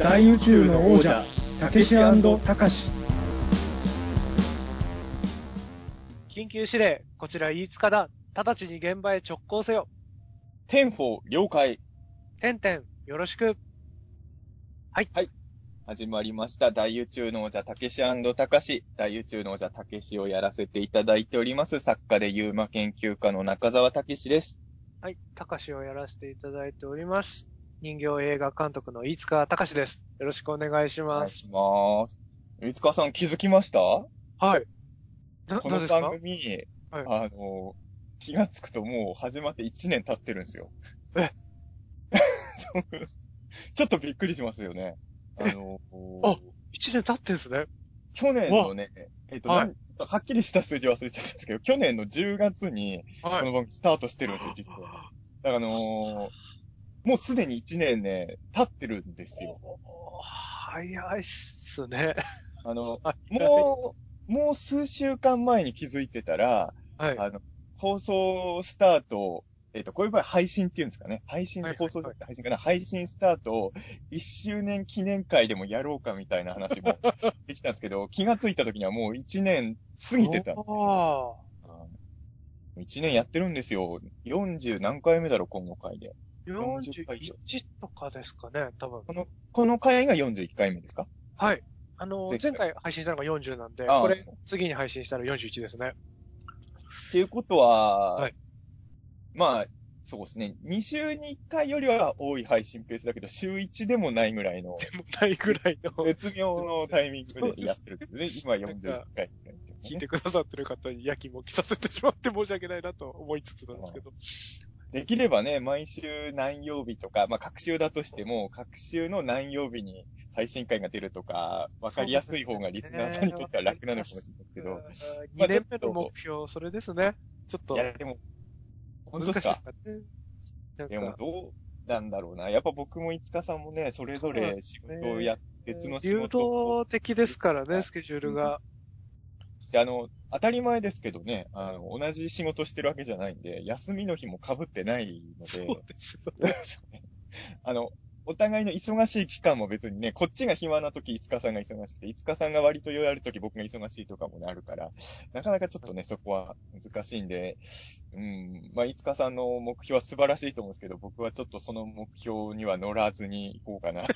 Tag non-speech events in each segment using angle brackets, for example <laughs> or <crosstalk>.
大宇宙の王者たけしたかし緊急指令、こちら飯塚だ。直ちに現場へ直行せよ。 ten-four 了解。てんてん、よろしく。始まりました。大宇宙の王者たけしたかし。大宇宙の王者たけしをやらせていただいております。作家で UMA 研究家の中澤たけしです。はい、たかしをやらせていただいております。人形映画監督の飯塚たかしです。よろしくお願いします。お願いします。飯塚さん気づきました？はい。な、この番組、はいあの、気がつくともう始まって1年経ってるんですよ。え？<laughs> ちょっとびっくりしますよね。あの、あ一年経ってんすね。去年のね、えっ、と、はいはっきりした数字忘れちゃったんですけど、去年の10月に、はこの番組スタートしてるんですよ、実は。だからあのーもうすでに1年ね、経ってるんですよ。早いっすね。あの、<laughs> はいもう、もう数週間前に気づいてたら、はい。あの、放送スタート、えっ、と、こういう場合配信っていうんですかね。配信は放送配信かな。配信スタートを1周年記念会でもやろうかみたいな話も <laughs> できたんですけど、気がついた時にはもう1年過ぎてた。あ1年やってるんですよ。40何回目だろ、今後回で。あ。40回以上41とかですかね、多分。この、この回が41回目ですか？はい。あの、前前回回配信したのが40なんで、これ、次に配信したら41ですね。っていうことは、はいまあ、そうですね。2週に1回よりは多い配信ペースだけど、週1でもないぐらいの、でもないぐらいの、絶妙のタイミングでやってるんですね。今41回、聞いてくださってる方にやきもきさせてしまって申し訳ないなと思いつつなんですけど。できればね、毎週何曜日とか、まあ、各週だとしても、各週の何曜日に配信会が出るとか、わかりやすい方がリスナーさんにとっては楽なのかもしれないですけど、まあ2年目の目標、それですね。ちょっとい、や、でも、本当ですか？かね。でもか、どうなんだろうな。やっぱ僕も五日さんもね、それぞれ仕事をや、別の仕流事を動的ですからね、スケジュールが。であの、当たり前ですけどね、あの、同じ仕事してるわけじゃないんで、休みの日も被ってないので、そうですよね。<laughs> あの、お互いの忙しい期間も別にね、こっちが暇な時、五日さんが忙しくて、五日さんが割とやる時僕が忙しいとかもね、あるから、なかなかちょっとね、そこは難しいんで、うん、まあ、五日さんの目標は素晴らしいと思うんですけど、僕はちょっとその目標には乗らずに行こうかなと。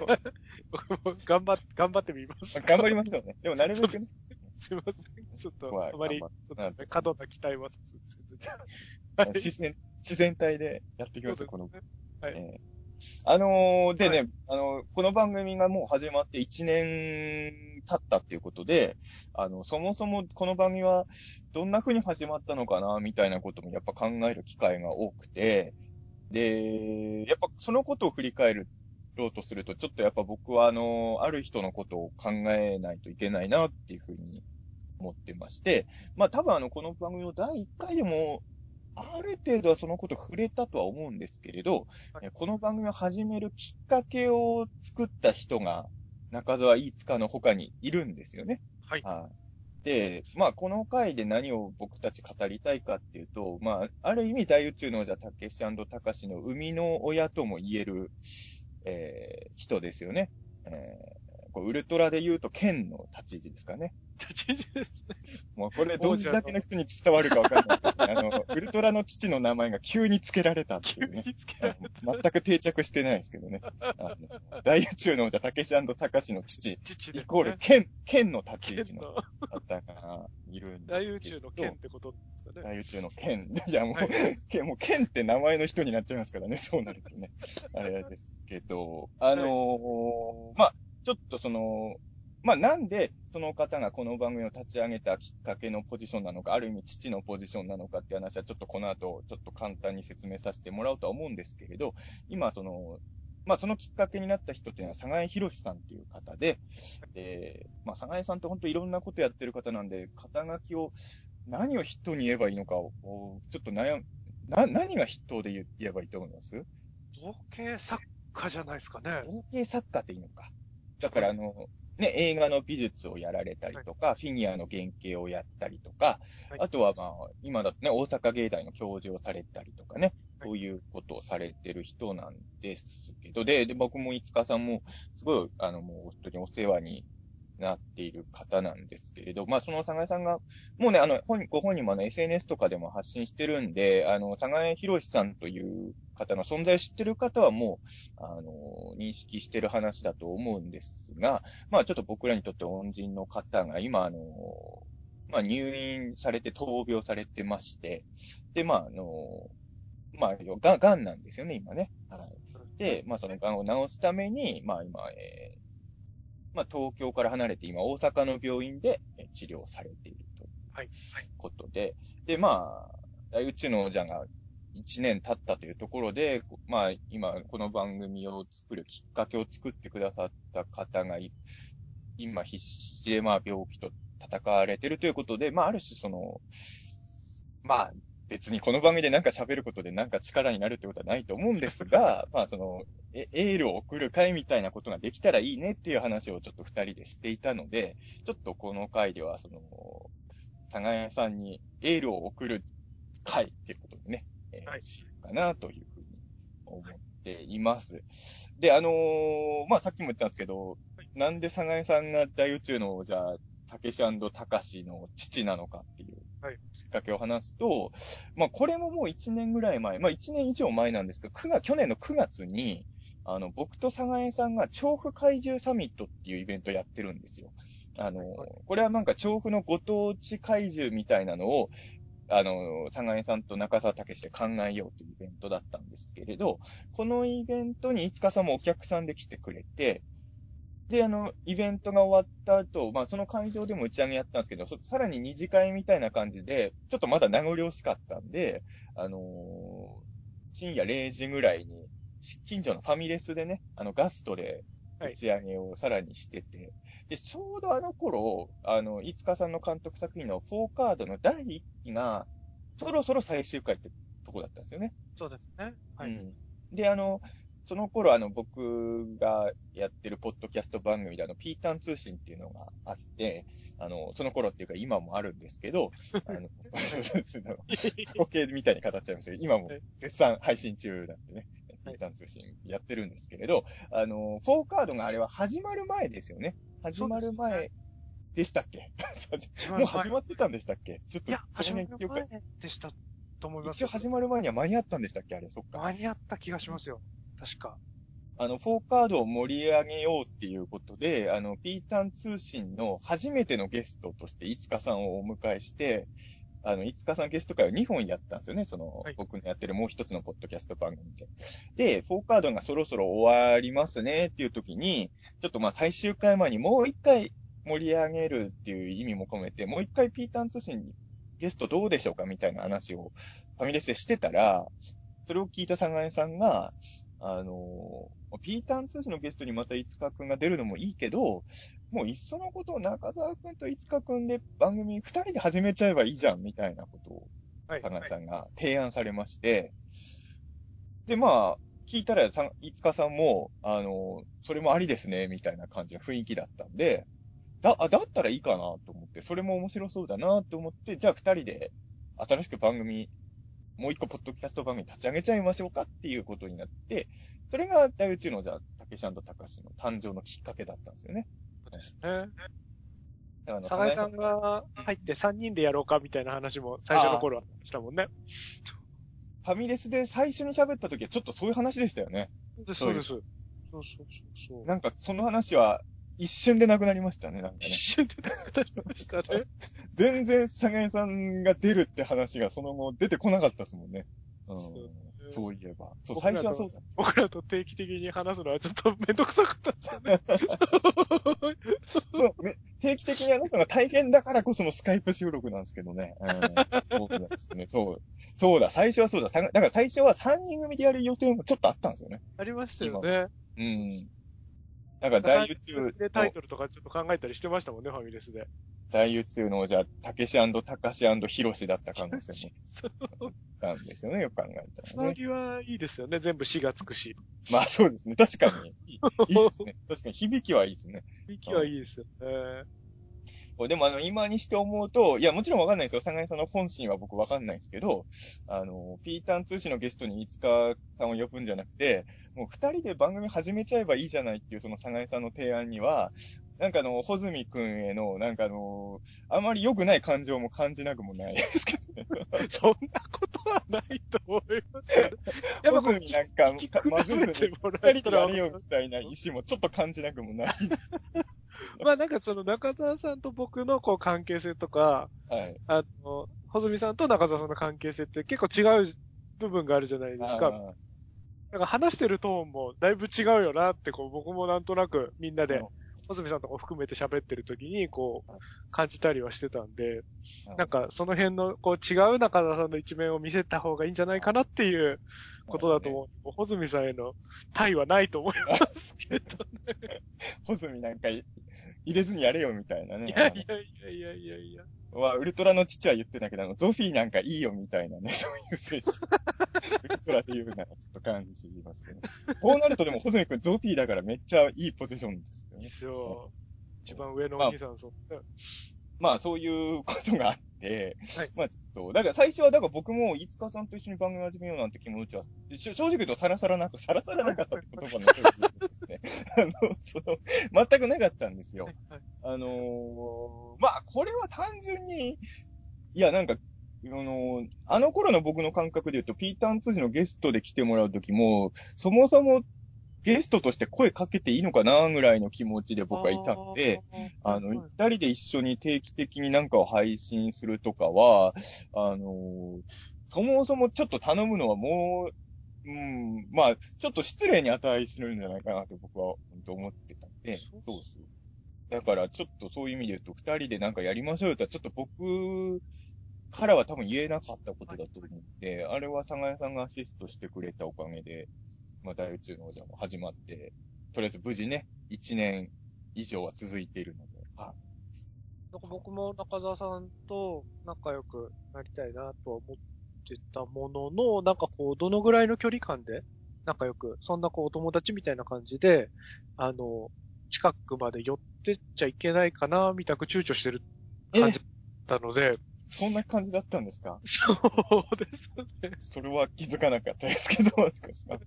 <laughs> 僕も頑張っ頑張ってみます。頑張りましょうね。でもなるべくね、すいません。ちょっと、はい。あまり、頑そうですね、過度な期待はせずに。はい自然、自然体でやっていきましょう、この。はい。えー。あのーでね、はあの、この番組がもう始まって1年経ったっていうことで、あの、そもそもこの番組はどんな風に始まったのかな、みたいなこともやっぱ考える機会が多くて、で、やっぱそのことを振り返るろうとすると、ちょっとやっぱ僕はあの、ある人のことを考えないといけないなっていうふうに思ってまして、まあ多分あの、この番組の第1回でも、ある程度はそのこと触れたとは思うんですけれど、はいえこの番組を始めるきっかけを作った人が、中澤飯塚の他にいるんですよね。はい。はい。で、まあ、この回で何を僕たち語りたいかっていうと、まあ、ある意味大宇宙の王者、たけしたかしの生みの親とも言える、えー人ですよね。えーこうウルトラで言うと、剣の立ち位置ですかね。<laughs> もうこれどんだけの人に伝わるかわかんないけど。あの、ウルトラの父の名前が急に付けられたって急いうね。全く定着してないですけどね。あの大宇宙の王者、たけしたかしの父、父でイコール剣、剣の立ち位置の方がいるんです。大宇宙の剣ってことですかね。大宇宙の剣。いや、もう、はい剣もう剣って名前の人になっちゃいますからね、そうなるとね。あれですけど、あのーまあ、ちょっとその、まあ、なんで、その方がこの番組を立ち上げたきっかけのポジションなのか、ある意味父のポジションなのかっていう話は、ちょっとこの後、ちょっと簡単に説明させてもらおうとは思うんですけれど、今、その、まあ、そのきっかけになった人っていうのは、佐賀江博さんっていう方で、で、まあ、佐賀江さんって本当いろんなことやってる方なんで、肩書きを、何を筆頭に言えばいいのかを、ちょっと悩む、な、何が筆頭で言言えばいいと思います？造形作家じゃないですかね。造形作家っていいのか。だから、あの、ね、映画の美術をやられたりとか、フィギュアの原型をやったりとか、はい。あとはまあ、今だとね、大阪芸大の教授をされたりとかね、はい。そういうことをされてる人なんですけど、で、で僕も五日さんも、すごい、あの、もう本当にお世話になっている方なんですけれど、まあ、その佐賀さんが、もうね、あの、本ご本人もあの SNS とかでも発信してるんで、あの、佐賀博さんという方の存在を知ってる方はもう、あの、認識してる話だと思うんですが、まあ、ちょっと僕らにとって恩人の方が今、あの、まあ、入院されて闘病されてまして、で、まあ、あの、まあ、がん、がんなんですよね、今ね。はい。で、まあ、そのがんを治すために、まあ、今、えーまあ、東京から離れて今、大阪の病院でえー治療されていると。いうはい。ことで、で、まあ、大宇宙の王者が1年経ったというところで、こまあ、今、この番組を作るきっかけを作ってくださった方がい、今、必死で、まあ、病気と戦われているということで、まあ、ある種、その、まあ、別にこの番組でなんか喋ることでなんか力になるってことはないと思うんですが、<laughs> まあその、えエールを送る会みたいなことができたらいいねっていう話をちょっと二人でしていたので、ちょっとこの回ではその、佐賀屋さんにエールを送る会っていうことでね、えーはい。しようかなというふうに思っています。で、あのーまあさっきも言ったんですけど、なんで佐賀屋さんが大宇宙のじゃあ、たけしたかしの父なのかっていうはい。きっかけを話すと、まあこれももう1年ぐらい前、まあ1年以上前なんですけど、9月、去年の9月に、あの、僕と佐賀江さんが調布怪獣サミットっていうイベントやってるんですよ。あの、これはなんか調布のご当地怪獣みたいなのを、あの、佐賀江さんと中澤武史で考えようというイベントだったんですけれど、このイベントにいつかさんもお客さんで来てくれて、で、あの、イベントが終わった後、まあ、その会場でも打ち上げやったんですけど、そさらに二次会みたいな感じで、ちょっとまだ名残惜しかったんで、あのー深夜0時ぐらいに、し近所のファミレスでね、あの、ガストではい打ち上げをさらにしてて、で、ちょうどあの頃、あの、飯塚さんの監督作品の4カードの第1期が、そろそろ最終回ってとこだったんですよね。そうですね。はい。うん。で、あの、その頃、あの、僕がやってるポッドキャスト番組で、あの、ピータン通信っていうのがあって、あの、その頃っていうか今もあるんですけど、<laughs> あの、過去形みたいに語っちゃいましたけど、今もはい。絶賛配信中なんでね、ピはい。ータン通信やってるんですけれど、あの、4カードがあれは始まる前ですよね。始まる前でしたっけ？<laughs> もう始まってたんでしたっけ？ちょっといや、、始まる前でしたと思います一応始まる前には間に合ったんでしたっけ？あれ、そっか。間に合った気がしますよ。確か。あの、フォーカードを盛り上げようっていうことで、あの、ピータン通信の初めてのゲストとして、いつかさんをお迎えして、あの、いつかさんゲスト会を2本やったんですよね、その、はい僕のやってるもう一つのポッドキャスト番組で。で、フォーカードがそろそろ終わりますねっていう時に、ちょっとまあ最終回前にもう一回盛り上げるっていう意味も込めて、もう一回ピータン通信にゲストどうでしょうかみたいな話をファミレスでしてたら、それを聞いた佐賀江さんが、あのピータン通信のゲストにまたいつかくんが出るのもいいけど、もういっそのことを中澤くんといつかくんで番組二人で始めちゃえばいいじゃん、みたいなことをはい。佐賀江さんが提案されまして、で、まあ、聞いたらさ、いつかさんも、あの、それもありですね、みたいな感じの雰囲気だったんで、だ、あ、だったらいいかなと思って、それも面白そうだなと思って、じゃあ二人で新しく番組、もう一個ポッドキャスト番組立ち上げちゃいましょうかっていうことになって、それが大宇宙のじゃあ、たけしたかしの誕生のきっかけだったんですよね。そうですね。だからあの酒井さんが入って3人でやろうかみたいな話も最初の頃はしたもんね。ファミレスで最初に喋った時はちょっとそういう話でしたよね。そうです、そううですす。そうそうそうそう。なんかその話は一瞬でなくなりましたね、なんかね一。瞬でなくなりましたね。<laughs> 全然、佐賀さんが出るって話がその後出てこなかったですもんね。うん。そういえば。そう、最初はそうだ。僕らと定期的に話すのはちょっとめんどくさかったんですよね。<laughs> そう、ね、定期的に話すのが大変だからこそのスカイプ収録なんですけどね。うん。そうですね。そう。そうだ、最初はそうだ。さだから最初は3人組でやる予定もちょっとあったんですよね。ありましたよね。うん。なんか大宇宙でタイトルとかちょっと考えたりしてましたもんね、ファミレスで。大宇宙の王者、たけしたかしひろしだった可能性も <laughs> そう。あったんですよね、よく考えたらね。つなぎはいいですよね。全部死がつくし。まあそうですね。確かに。いいですね。確かに響きはいいですね。息はいいですよね。でもあの、今にして思うと、いや、もちろんわかんないですよ。サガイさんの本心は僕わかんないですけど、あの、ピーターン通信のゲストにいつかさんを呼ぶんじゃなくて、もう二人で番組始めちゃえばいいじゃないっていうそのサガイさんの提案には、なんかあの、ホズミくんへの、なんかあの、あまり良くない感情も感じなくもないですけ。<laughs> そんなことはないと思いますけど。やっぱこうホズミなんか、聞き比まずずにべてもら二えたら人みたいな意思もちょっと感じなくもない。<laughs> まあなんかその中澤さんと僕のこう関係性とか、はい。あの、穂積さんと中澤さんの関係性って結構違う部分があるじゃないですか。なんか話してるトーンもだいぶ違うよなって、こう僕もなんとなくみんなでうん、穂積さんとか含めて喋ってる時にこうはい感じたりはしてたんで、はいなんかその辺のこう違う中澤さんの一面を見せた方がいいんじゃないかなっていうことだと思う。穂積さんへの対はないと思いますけど。ホズミなんかい入れずにやれよみたいなね。いやいやいやいやいやいや。は、ウルトラの父は言ってたけど、あのゾフィーなんかいいよみたいなね、<laughs> そういう精神。ウルトラで言うならちょっと感じますけど。こうなるとでも、ホズミ君ゾフィーだからめっちゃいいポジションですよねいいっ。すよ。一番上のお兄さん、そう。ねまあ、そういうことがあって、はいまあ、ちょっと、だから最初は、だから僕も、飯塚さんと一緒に番組始めようなんて気持ちは、し正直言うとさらさらなく、さらさらなかったって言葉のチョイスですね。<laughs> あの、その、全くなかったんですよ。はいあのーまあ、これは単純に、いや、なんか、あのーあの頃の僕の感覚で言うと、ピーターン通信のゲストで来てもらうときも、そもそもゲストとして声かけていいのかなぐらいの気持ちで僕はいたんで、、あの、はい二人で一緒に定期的になんかを配信するとかは、あの、そもそもちょっと頼むのはもう、うん、まあ、ちょっと失礼に値するんじゃないかなと僕は本当思ってたんで、そうそうそう。だからちょっとそういう意味で言うと、二人でなんかやりましょうよとはちょっと僕からは多分言えなかったことだと思って、あれは佐賀屋さんがアシストしてくれたおかげで、まあ大宇宙の王者も始まって、とりあえず無事ね、一年以上は続いているので、はい。なんか僕も中澤さんと仲良くなりたいなとは思ってたものの、なんかこう、どのぐらいの距離感で仲良く、そんなこう、お友達みたいな感じで、あの、近くまで寄ってっちゃいけないかな、みたく躊躇してる感じだったので、そんな感じだったんですか？そうですね。それは気づかなかったですけど、もしかしたら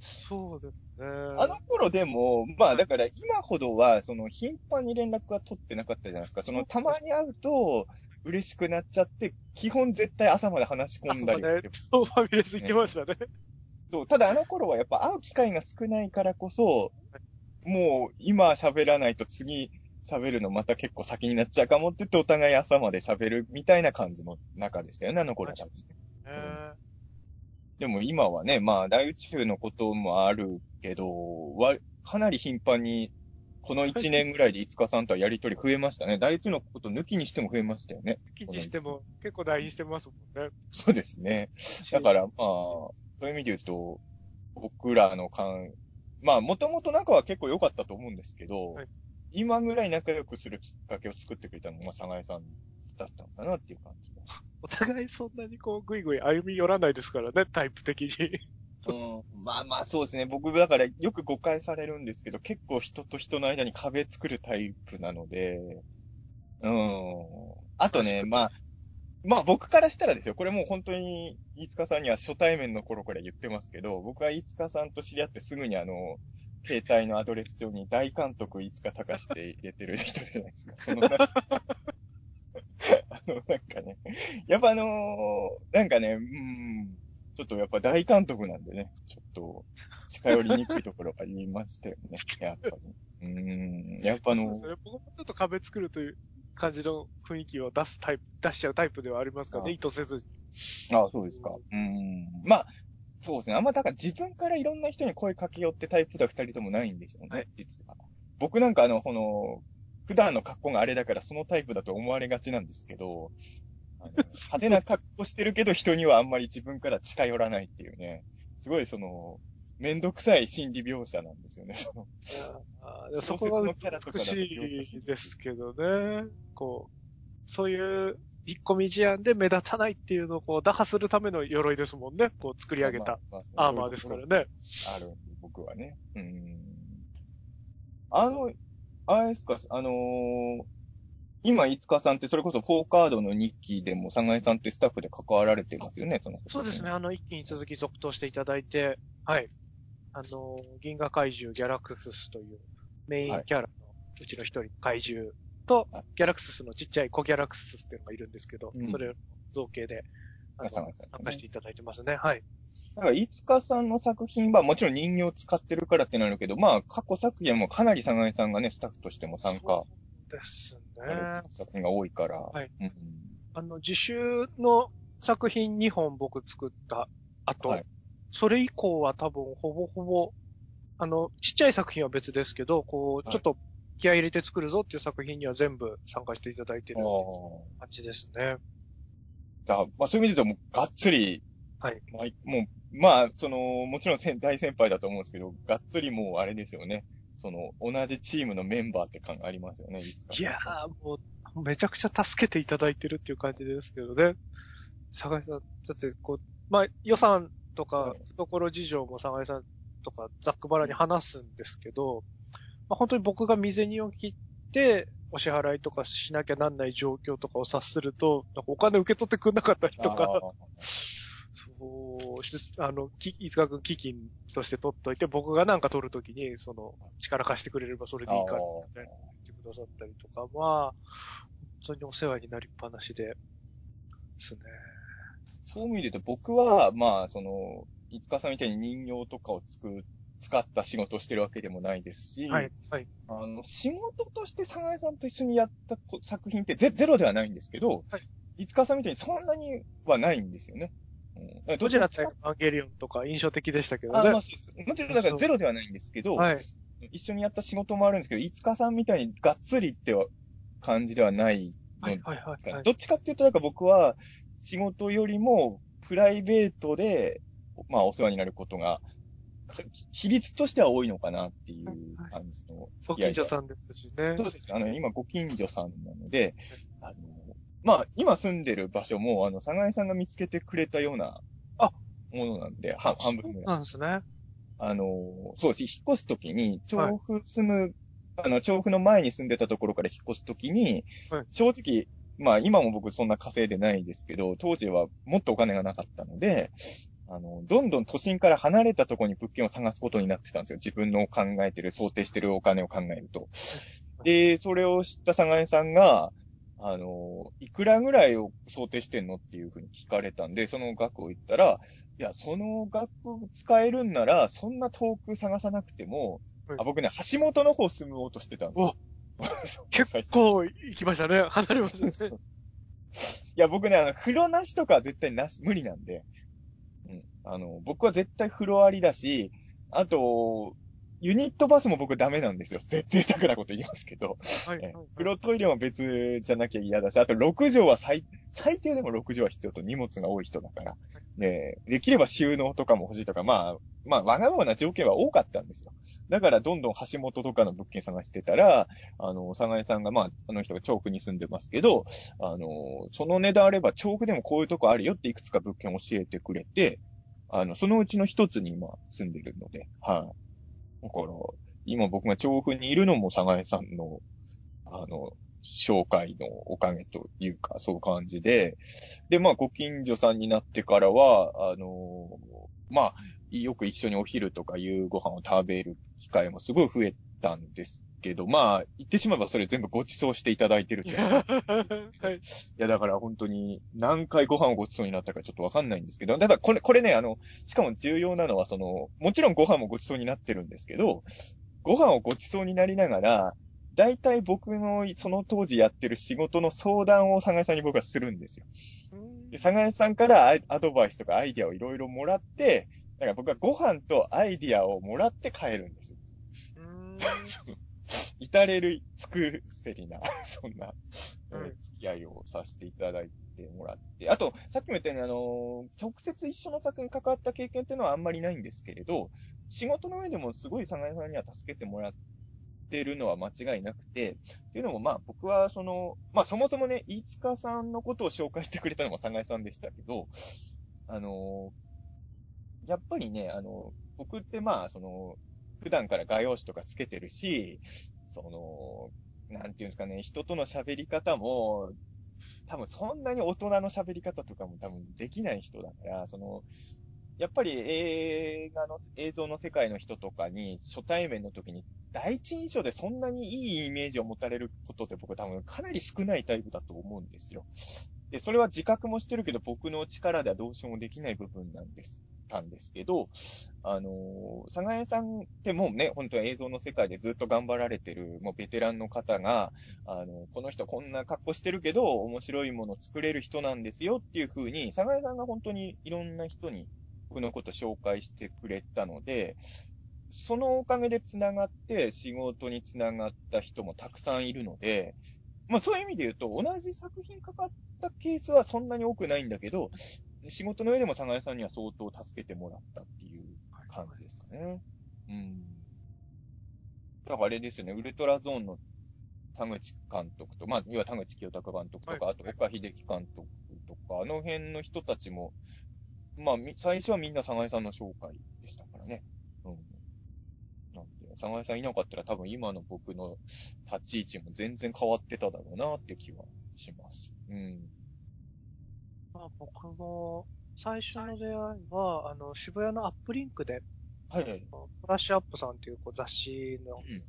そうですね。あの頃でも、まあだから今ほどは、その頻繁に連絡は取ってなかったじゃないですか。そのたまに会うと、嬉しくなっちゃって、基本絶対朝まで話し込んだりそう、ファミレス行きましたね。そう、ただあの頃はやっぱ会う機会が少ないからこそ、もう今喋らないと次喋るのまた結構先になっちゃうかもって言ってお互い朝まで喋るみたいな感じの中でしたよね、あの頃は。えでも今はね、まあ大宇宙のこともあるけど、わ、かなり頻繁に、この1年ぐらいで五日さんとはやりとり増えましたね。大宇宙のこと抜きにしても増えましたよね。ー、記事しても結構 LINE してますもんね。そうですね。だから、まあ、そういう意味で言うと、僕らの感、まあ、もともと仲は結構良かったと思うんですけど、はい今ぐらい仲良くするきっかけを作ってくれたのが、まあ、佐賀江さんだったのかなっていう感じが。<laughs> お互いそんなにこう、ぐいぐい歩み寄らないですからね、タイプ的に。<laughs> うん、まあまあそうですね。僕、だからよく誤解されるんですけど、結構人と人の間に壁作るタイプなので、うん。あとね、まあ、まあ僕からしたらですよ、これもう本当に、飯塚さんには初対面の頃から言ってますけど、僕は飯塚さんと知り合ってすぐにあの、携帯のアドレス帳に大監督飯塚隆って入れてる人じゃないですか。<laughs> そのあの、なんかね、やっぱあのーなんかね、うん、ちょっとやっぱ大監督なんでね、ちょっと近寄りにくいところがありましたよね、<laughs> やっぱり。うん、やっぱあのそうですね。僕もちょっと壁作るという感じの雰囲気を出すタイプ、出しちゃうタイプではありますからね、あ意図せずに。ああ、そうですか。うん。まあ、そうですね。あんまだから自分からいろんな人に声かけようってタイプでは二人ともないんでしょうね、はい実は。僕なんかあの、この、普段の格好があれだからそのタイプだと思われがちなんですけど、あの <laughs> 派手な格好してるけど人にはあんまり自分から近寄らないっていうね、すごいその、めんどくさい心理描写なんですよね。そのそこが美しいですけどね。こう、そういう引っ込み思案で目立たないっていうのをこう打破するための鎧ですもんね。こう作り上げたアーマーですからね。ある、僕はね。うん。あの、あれですか、あのー今、いつかさんって、それこそフォーカードの日記でも、サガエさんってスタッフで関わられてますよね、その。そうですね。。あの、一気に続き続投していただいて、はい。あの、銀河怪獣ギャラクススというメインキャラのうちの一人、怪獣とはい、ギャラクススのちっちゃい小ギャラクススっていうのがいるんですけど、うんそれを造形で、あの参加していただいてますね。はい。だから、いつかさんの作品は、もちろん人形を使ってるからってなるけど、まあ、過去作品はもうかなりサガエさんがね、スタッフとしても参加ですね。作品が多いから。はいうん。あの、自習の作品2本僕作った後、はいそれ以降は多分ほぼほぼ、あの、ちっちゃい作品は別ですけど、こう、はいちょっと気合い入れて作るぞっていう作品には全部参加していただいてる。感じですね。だまあ、そういう意味で言うと、がっつり、はい。まあ、もう、まあ、その、もちろん先大先輩だと思うんですけど、がっつりもう、あれですよね。その、同じチームのメンバーって感がありますよね、いやー、もう、めちゃくちゃ助けていただいてるっていう感じですけどね。坂井さん、だってこう、まあ、予算とかはい、懐事情も坂井さんとか、ざっくばらに話すんですけど、まあ、本当に僕が未銭を切って、お支払いとかしなきゃなんない状況とかを察すると、なんかお金受け取ってくんなかったりとか、あそう、しあの、き、いつかくん基金として取っといて、僕がなんか取るときに、その、力貸してくれればそれでいいから、あみたいな言ってくださったりとかは、本当にお世話になりっぱなしで、ですね。そういう意味で言うと、僕は、まあ、その、いつかさんみたいに人形とかを作る、使った仕事をしてるわけでもないですし、はい、はい。あの、仕事としてサガエさんと一緒にやったこ作品ってゼゼロではないんですけど、はいいつかさんみたいにそんなにはないんですよね。うん、どちらかかエヴァンゲリオンとか印象的でしたけどあ、ね。まあ、そうですもちろんだからゼロではないんですけど、はい。一緒にやった仕事もあるんですけど、いつかさんみたいにがっつりっては感じではないのはい、はい、はい。はいどっちかっていうと、なんか僕は仕事よりもプライベートで、まあお世話になることが、比率としては多いのかなっていう感じのご付き合いが。近所さんですしね。そうです。あの、今ご近所さんなので、あの、まあ今住んでる場所も、あの、佐賀江さんが見つけてくれたような、あものなんで、は半分ぐそうらい。なんですね。あの、そうです。引っ越すときに、調布住む、あの、調布の前に住んでたところから引っ越すときに、はい正直、まあ今も僕そんな稼いでないですけど、当時はもっとお金がなかったので、あの、どんどん都心から離れたところに物件を探すことになってたんですよ。自分の考えてる、想定してるお金を考えると。で、それを知った佐賀江さんが、あの、いくらぐらいを想定してんのっていうふうに聞かれたんで、その額を言ったら、いや、その額使えるんなら、そんな遠く探さなくても、はいあ僕ね、橋本の方住もうとしてたんですよ。結構行きましたね。離れましたね。いや、僕ね、あの、風呂なしとかは絶対なし、無理なんで。うん。あの、僕は絶対風呂ありだし、あと、ユニットバスも僕ダメなんですよ。ぜ <laughs> 贅沢なこと言いますけど。はい、えはい。風呂トイレも別じゃなきゃ嫌だし、あと6畳は最、最低でも6畳は必要と荷物が多い人だから。ねできれば収納とかも欲しいとか、まあ、まあ、わがままな条件は多かったんですよ。だから、どんどん橋本とかの物件探してたら、あの、佐賀江さんが、まあ、あの人が調布に住んでますけど、あの、その値段あれば調布でもこういうとこあるよっていくつか物件教えてくれて、あの、そのうちの一つに今住んでるので、はい。だから、今僕が調布にいるのも佐賀江さんの、あの、紹介のおかげというか、そういう感じで、で、まあ、ご近所さんになってからは、あのまあ、よく一緒にお昼とか夕ご飯を食べる機会もすごい増えたんですけど、まあ、言ってしまえばそれ全部ご馳走していただいてるってい <laughs> はい。いや、だから本当に何回ご飯をご馳走になったかちょっとわかんないんですけど、ただこれ、これね、あの、しかも重要なのは、その、もちろんご飯もご馳走になってるんですけど、ご飯をご馳走になりながら、大体僕のその当時やってる仕事の相談を佐賀江さんに僕はするんですよ。で、佐賀江さんからアドバイスとかアイディアをいろいろもらって、だから僕はご飯とアイディアをもらって帰るんですよ。<laughs> 至れる作せりな、<laughs> そんな、えん付き合いをさせていただいてもらって。あと、さっきも言ったように、あのー直接一緒の作品に関わった経験っていうのはあんまりないんですけれど、仕事の上でもすごい佐賀江さんには助けてもらっってるのは間違いなくて、っていうのもまあ僕はその、まあそもそもね、飯塚さんのことを紹介してくれたのも佐賀さんでしたけど、あの、やっぱりね、あの、僕ってまあその、普段から画用紙とかつけてるし、その、なんていうんですかね、人との喋り方も、多分そんなに大人の喋り方とかも多分できない人だから、その、やっぱり映画の、映像の世界の人とかに初対面の時に第一印象でそんなにいいイメージを持たれることって僕多分かなり少ないタイプだと思うんですよ。で、それは自覚もしてるけど僕の力ではどうしようもできない部分なんです。たんですけど、あのー、佐賀屋さんってもうね、本当は映像の世界でずっと頑張られてる、もうベテランの方が、あの、この人こんな格好してるけど、面白いもの作れる人なんですよっていう風に、佐賀屋さんが本当にいろんな人に僕のこと紹介してくれたので、そのおかげで繋がって仕事に繋がった人もたくさんいるので、まあそういう意味で言うと、同じ作品かかったケースはそんなに多くないんだけど、仕事の上でも佐賀屋さんには相当助けてもらったっていう感じですかね。うん。だからあれですよね、ウルトラゾーンの田口監督と、まあ、要は田口清隆監督とか、はいあと岡秀樹監督とか、あの辺の人たちも、まあ、み最初はみんな佐賀屋さんの紹介でしたからね。うん。なんで、佐賀屋さんいなかったら多分今の僕の立ち位置も全然変わってただろうなって気はします。うん。まあ、僕も、最初の出会いは、あの、渋谷のアップリンクで、はいはい。トラッシュアップさんっていうこう雑誌の、うん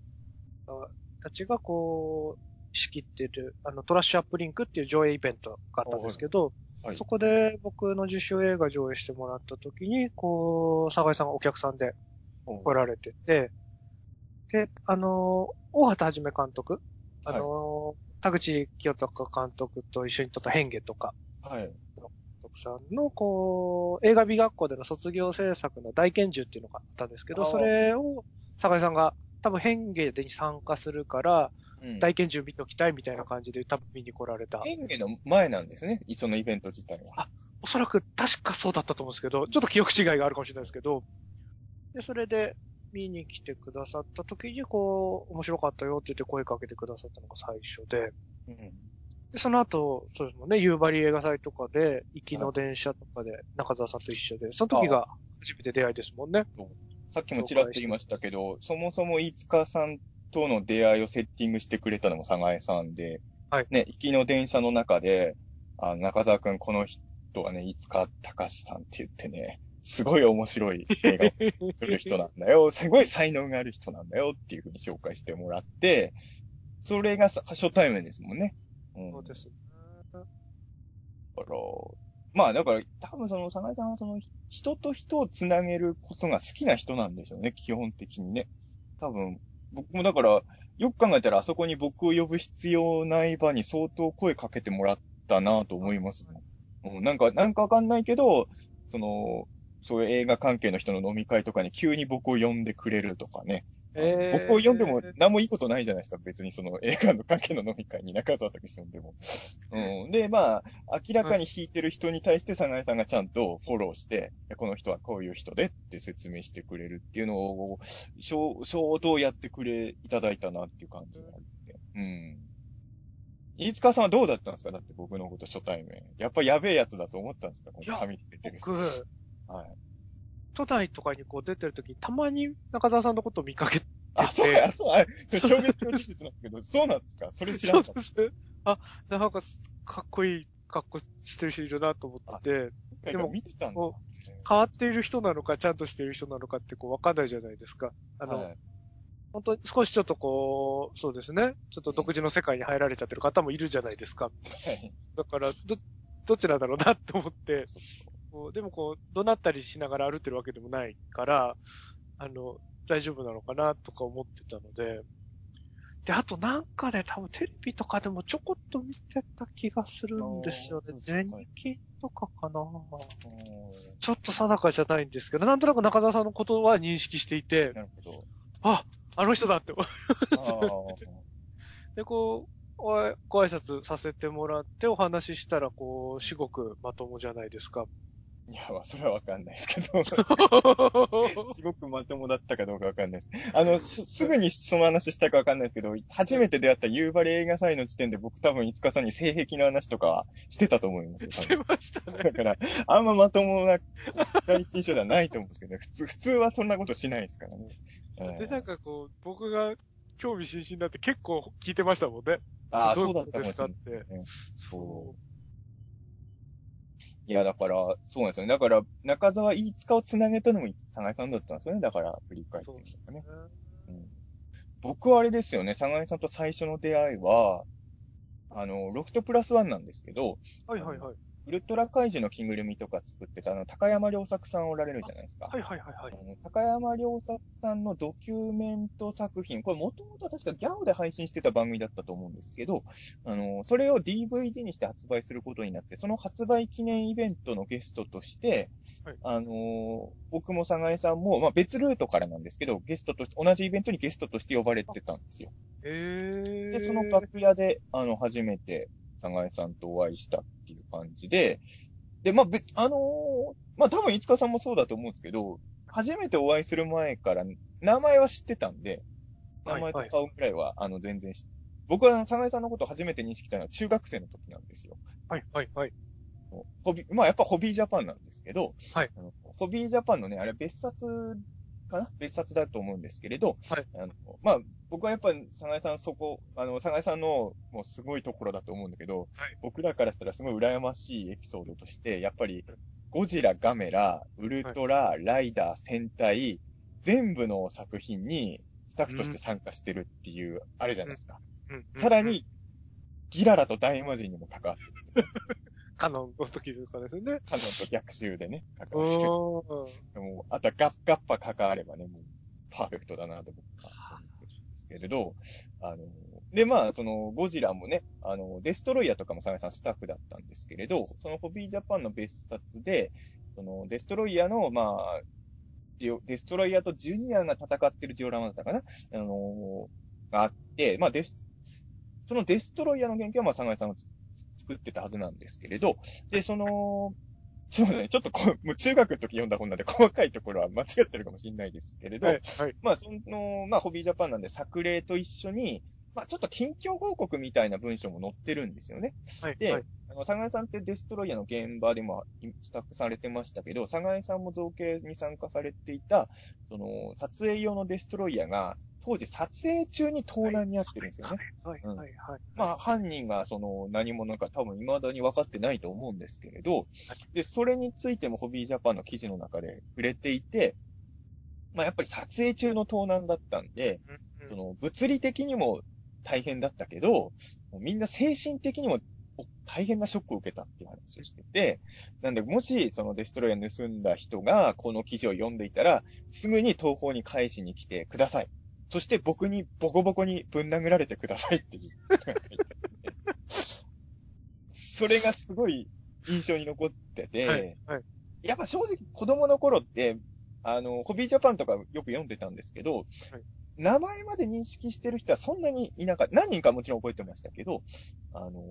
たちがこう、仕切ってる、あの、トラッシュアップリンクっていう上映イベントがあったんですけど、はいそこで僕の自主映画上映してもらった時に、こう、坂井さんがお客さんで来られてて、で、あの、大畑はじめ監督、あの、田口清隆監督と一緒に撮った変化とか、はい。徳さんの、こう、映画美学校での卒業制作の大拳銃っていうのがあったんですけど、それを、坂井さんが、多分変化でに参加するから、うん。大拳銃見ときたいみたいな感じで多分見に来られた。変化の前なんですね、そのイベント自体は。おそらく確かそうだったと思うんですけど、ちょっと記憶違いがあるかもしれないですけど、で、それで見に来てくださった時に、こう、面白かったよって言って声かけてくださったのが最初で、うん。で、その後、そうですもんね、夕張映画祭とかで、行きの電車とかで中澤さんと一緒で、その時が初めて出会いですもんね。さっきもちらっと言いましたけど、そもそも飯塚さんとの出会いをセッティングしてくれたのも佐賀江さんで、はい。ね、行きの電車の中で、あ中澤くん、この人はね、飯塚隆さんって言ってね、すごい面白い映画を撮る人なんだよ、<laughs> すごい才能がある人なんだよっていうふうに紹介してもらって、それがさ初対面ですもんね。うん、そうです。だから、まあだから、多分その、佐賀さんはその、人と人をつなげることが好きな人なんでしょうね、基本的にね。多分、僕もだから、よく考えたらあそこに僕を呼ぶ必要ない場に相当声かけてもらったなと思いますもん。うん、なんか、なんかわかんないけど、その、そういう映画関係の人の飲み会とかに急に僕を呼んでくれるとかね。えー僕を呼んでも何もいいことないじゃないですか。別にその映画の関係の飲み会に中澤武呼んでも。うん。で、まあ、明らかに弾いてる人に対して、佐賀さんがちゃんとフォローして、この人はこういう人でって説明してくれるっていうのを、相相当やってくれ、いただいたなっていう感じがあって。うん。飯塚さんはどうだったんですか？だって僕のこと初対面。やっぱやべえやつだと思ったんですか？この髪つけてる人。僕、はい。都内とかにこう出てる時たまに中澤さんのことを見かけて、あ、そうや、そう、あ、それ衝撃の事実なんだけど、<laughs> そうなんですか？それ知らそうなかった。です。あ、なんか、かっこいい格好してる人いるなと思ってて、でも見てたんだ。こ変わっている人なのか、ちゃんとしている人なのかってこうわかんないじゃないですか。あの、はい本当に少しちょっとこう、そうですね。ちょっと独自の世界に入られちゃってる方もいるじゃないですか。はいだから、ど、どちらだろうなって思って、こうでもこう、怒鳴ったりしながら歩いてるわけでもないから、あの、大丈夫なのかなとか思ってたので、で、あとなんかね、多分テレビとかでもちょこっと見てた気がするんですよね全金とかかなうんちょっと定かじゃないんですけど、なんとなく中澤さんのことは認識していて、なるほど。あ、あの人だって。<laughs> で、こう、ご挨拶させてもらってお話ししたら、こう、至極まともじゃないですか。いや、まあ、それはわかんないですけど、<laughs> すごくまともだったかどうかわかんないです。あの、すすぐにその話したかわかんないですけど、初めて出会った夕張映画祭の時点で僕多分、いつかさんに性癖の話とかしてたと思いますよ。してましたね。だから、あんままともな第一印象ではないと思うんですけどね。普通、普通はそんなことしないですからね。で、なんかこう、僕が興味津々になって結構聞いてましたもんね。ああ、どそうだういうことですったかって。そう。いや、だから、そうなんですよね。だから、中澤飯塚をつなげたのも、佐井さんだったんですよね。だから、振り返ってみるとね。う。うん僕はあれですよね、佐賀井さんと最初の出会いは、あの、ロフトプラスワンなんですけど、はいはいはい。ウルトラ怪獣の着ぐるみとか作ってた、あの、高山良作さんおられるじゃないですか。はいはいはいはい。あの高山良作さんのドキュメント作品、これもともと確かギャオで配信してた番組だったと思うんですけど、あの、それを DVD にして発売することになって、その発売記念イベントのゲストとして、はいあの、僕も佐賀江さんも、まあ別ルートからなんですけど、ゲストとして、同じイベントにゲストとして呼ばれてたんですよ。へー。で、その楽屋で、あの、初めて佐賀江さんとお会いしたっていう感じで、で、まあ、べ、あのーまあ、多分、いつかさんもそうだと思うんですけど、初めてお会いする前から、名前は知ってたんで、名前と顔ぐらいは、あの、全然知僕は、佐賀江さんのことを初めて認識したのは中学生の時なんですよ。はいはいはい。ホビー、まあ、やっぱホビージャパンなんですけど、はいホビージャパンのね、あれ別冊かな？別冊だと思うんですけれど、はい。あのまあ、僕はやっぱり、佐賀江さんそこ、あの、佐賀江さんの、もうすごいところだと思うんだけど、はい。僕らからしたらすごい羨ましいエピソードとして、やっぱり、ゴジラ、ガメラ、ウルトラ、ライダー、戦隊、全部の作品にスタッフとして参加してるっていう、あれじゃないですか。うん。うん。さら、に、ギララと大魔神にも関わってる。<laughs> カノンの時とかですね。カノンと逆襲でね、関わる。も、あとはガッガッパ関わればね、もう、パーフェクトだなと思ってるんですけれど、あの、で、まあ、その、ゴジラもね、あの、デストロイヤーとかもサメさんスタッフだったんですけれど、そのホビージャパンの別冊で、その、デストロイヤーの、まあ、デストロイヤーとジュニアが戦ってるジオラマだったかな？あのがあって、まあ、デス、そのデストロイヤーの原型は、まあ、サガイさんが作ってたはずなんですけれど、で、その、そうですね、ちょっとこう、もう中学の時読んだ本なんで細かいところは間違ってるかもしれないですけれど、はいはい。まあ、その、まあ、ホビージャパンなんで作例と一緒に、まあ、ちょっと近況報告みたいな文章も載ってるんですよね。はい。ではい。あの、佐賀江さんってデストロイヤーの現場でもスタッフされてましたけど、佐賀江さんも造形に参加されていた、その、撮影用のデストロイヤーが、当時撮影中に盗難にあってるんですよね。はい。うんはい。はい。まあ、犯人がその何者か多分未だに分かってないと思うんですけれど、で、それについてもホビージャパンの記事の中で触れていて、まあ、やっぱり撮影中の盗難だったんで、うんその物理的にも大変だったけど、みんな精神的にもお大変なショックを受けたっていう話をしてて、なんでもしそのデストロイヤー盗んだ人がこの記事を読んでいたら、すぐに東宝に返しに来てください。そして僕にボコボコにぶん殴られてくださいっていう。<laughs> それがすごい印象に残ってて、はい。はい。やっぱ正直子供の頃って、あの、ホビージャパンとかよく読んでたんですけど、名前まで認識してる人はそんなにいなかった。何人かもちろん覚えてましたけど、あの、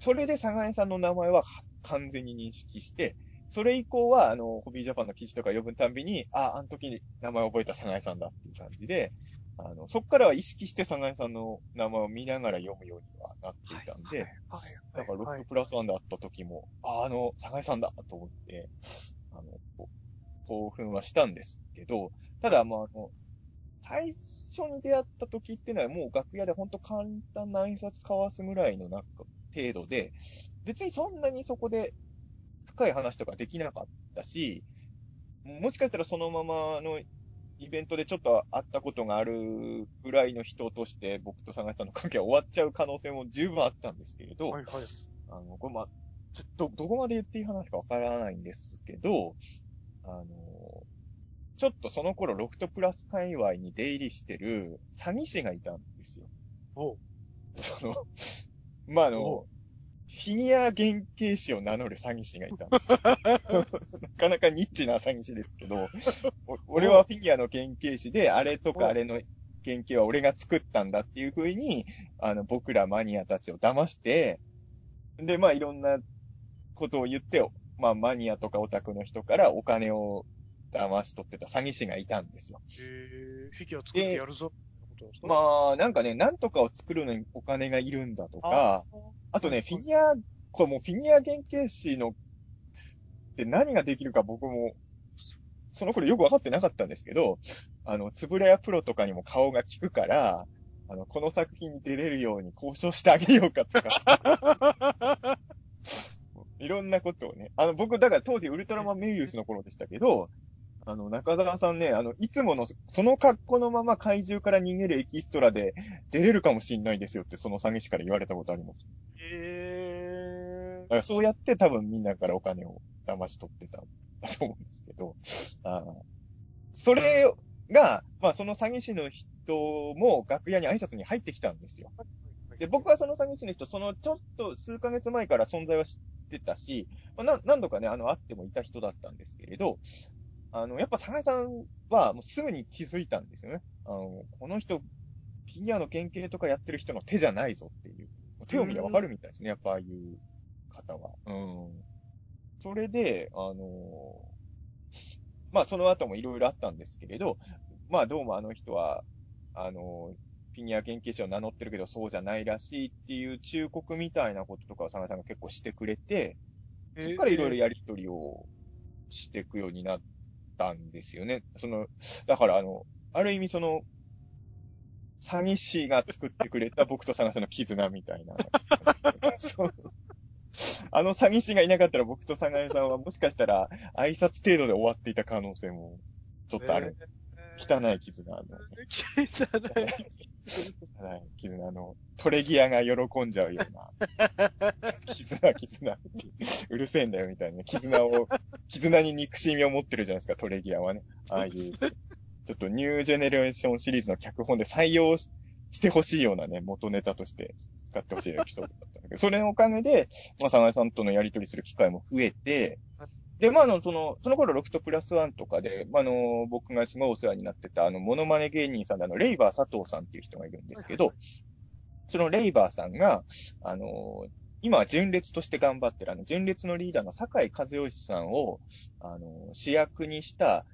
それで佐賀江さんの名前は完全に認識して、それ以降は、あの、ホビージャパンの記事とか読むたんびに、あ、あの時に名前を覚えた佐賀江さんだっていう感じで、あの、そっからは意識して佐賀江さんの名前を見ながら読むようにはなっていたんで、はい。だから、ロはい。フトプラスワンで会った時も、あ、あの、佐賀江さんだと思って、あの、興奮はしたんですけど、ただ、まあ、あの、最初に出会った時っていうのはもう楽屋でほんと簡単な挨拶交わすぐらいのなんか程度で、別にそんなにそこで深い話とかできなかったし、もしかしたらそのままのイベントでちょっと会ったことがあるぐらいの人として僕と佐賀さんの関係は終わっちゃう可能性も十分あったんですけれど、はい。はい。あの、これまあ、ちょっと、どこまで言っていい話かわからないんですけど、あの、ちょっとその頃ロフトプラス界隈に出入りしてる詐欺師がいたんですよ。おうその、まあ、あおの、フィギュア原型師を名乗る詐欺師がいた。<laughs> なかなかニッチな詐欺師ですけど、<laughs> お俺はフィギュアの原型師で、あれとかあれの原型は俺が作ったんだっていう風に、あの、僕らマニアたちを騙して、で、まあ、いろんなことを言って、まあ、マニアとかオタクの人からお金を騙し取ってた詐欺師がいたんですよ。へえ、フィギュア作ってやるぞことですか？まあ、なんかね、なんとかを作るのにお金がいるんだとか、あとね、フィギュア、これもうフィギュア原型師の、って何ができるか僕も、その頃よくわかってなかったんですけど、あの、つぶらやプロとかにも顔が利くから、あの、この作品に出れるように交渉してあげようかとか、<laughs> いろんなことをね。あの、僕、だから当時ウルトラマンメイユースの頃でしたけど、あの、中澤さんね、あの、いつもの、その格好のまま怪獣から逃げるエキストラで出れるかもしんないですよって、その詐欺師から言われたことあります。へだからそうやって多分みんなからお金を騙し取ってたんだと思うんですけど、あーそれが、まあその詐欺師の人も楽屋に挨拶に入ってきたんですよ。で、僕はその詐欺師の人、そのちょっと数ヶ月前から存在は知ってたし、まあ、な何度かね、あの、会ってもいた人だったんですけれど、あの、やっぱ佐賀さんはもうすぐに気づいたんですよね。あの、この人、フィギュアの原型とかやってる人の手じゃないぞっていう。手を見りゃわかるみたいですね、やっぱああいう方は。うん。それで、あのまあその後もいろいろあったんですけれど、まあどうもあの人は、あのフィギュア研究者を名乗ってるけどそうじゃないらしいっていう忠告みたいなこととかを佐賀さんが結構してくれて、そこからいろいろやりとりをしていくようになったんですよね。その、だからあの、ある意味その、詐欺師が作ってくれた僕と佐賀さんの絆みたいな。<laughs> そうあの詐欺師がいなかったら僕と佐賀さんはもしかしたら挨拶程度で終わっていた可能性もちょっとある。汚い絆の。<laughs> 汚い。<laughs> はい、絆の、トレギアが喜んじゃうような。<laughs> 絆、絆って。うるせえんだよみたいな。絆を、絆に憎しみを持ってるじゃないですか、トレギアはね。ああいう、ちょっとニュージェネレーションシリーズの脚本で採用ししてほしいようなね、元ネタとして使ってほしいエピソードだったんだけど、それのおかげで、まあ、佐賀さんとのやりとりする機会も増えて、で、まあ、あの、その、その頃、ロフトプラスワンとかで、まあ、あの、僕がすごいお世話になってた、あの、モノマネ芸人さんで、あの、レイバー佐藤さんっていう人がいるんですけど、そのレイバーさんが、あの、今は純烈として頑張ってる、あの、純烈のリーダーの坂井和義さんを、あの、主役にした、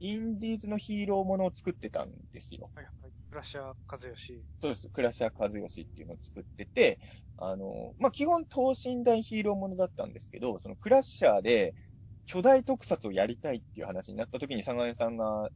インディーズのヒーローものを作ってたんですよ。はいはい。クラッシャー和義。そうです。クラシャー和義っていうのを作ってて、あの、まあ、基本等身大ヒーローものだったんですけど、そのクラッシャーで巨大特撮をやりたいっていう話になった時に、佐賀さんが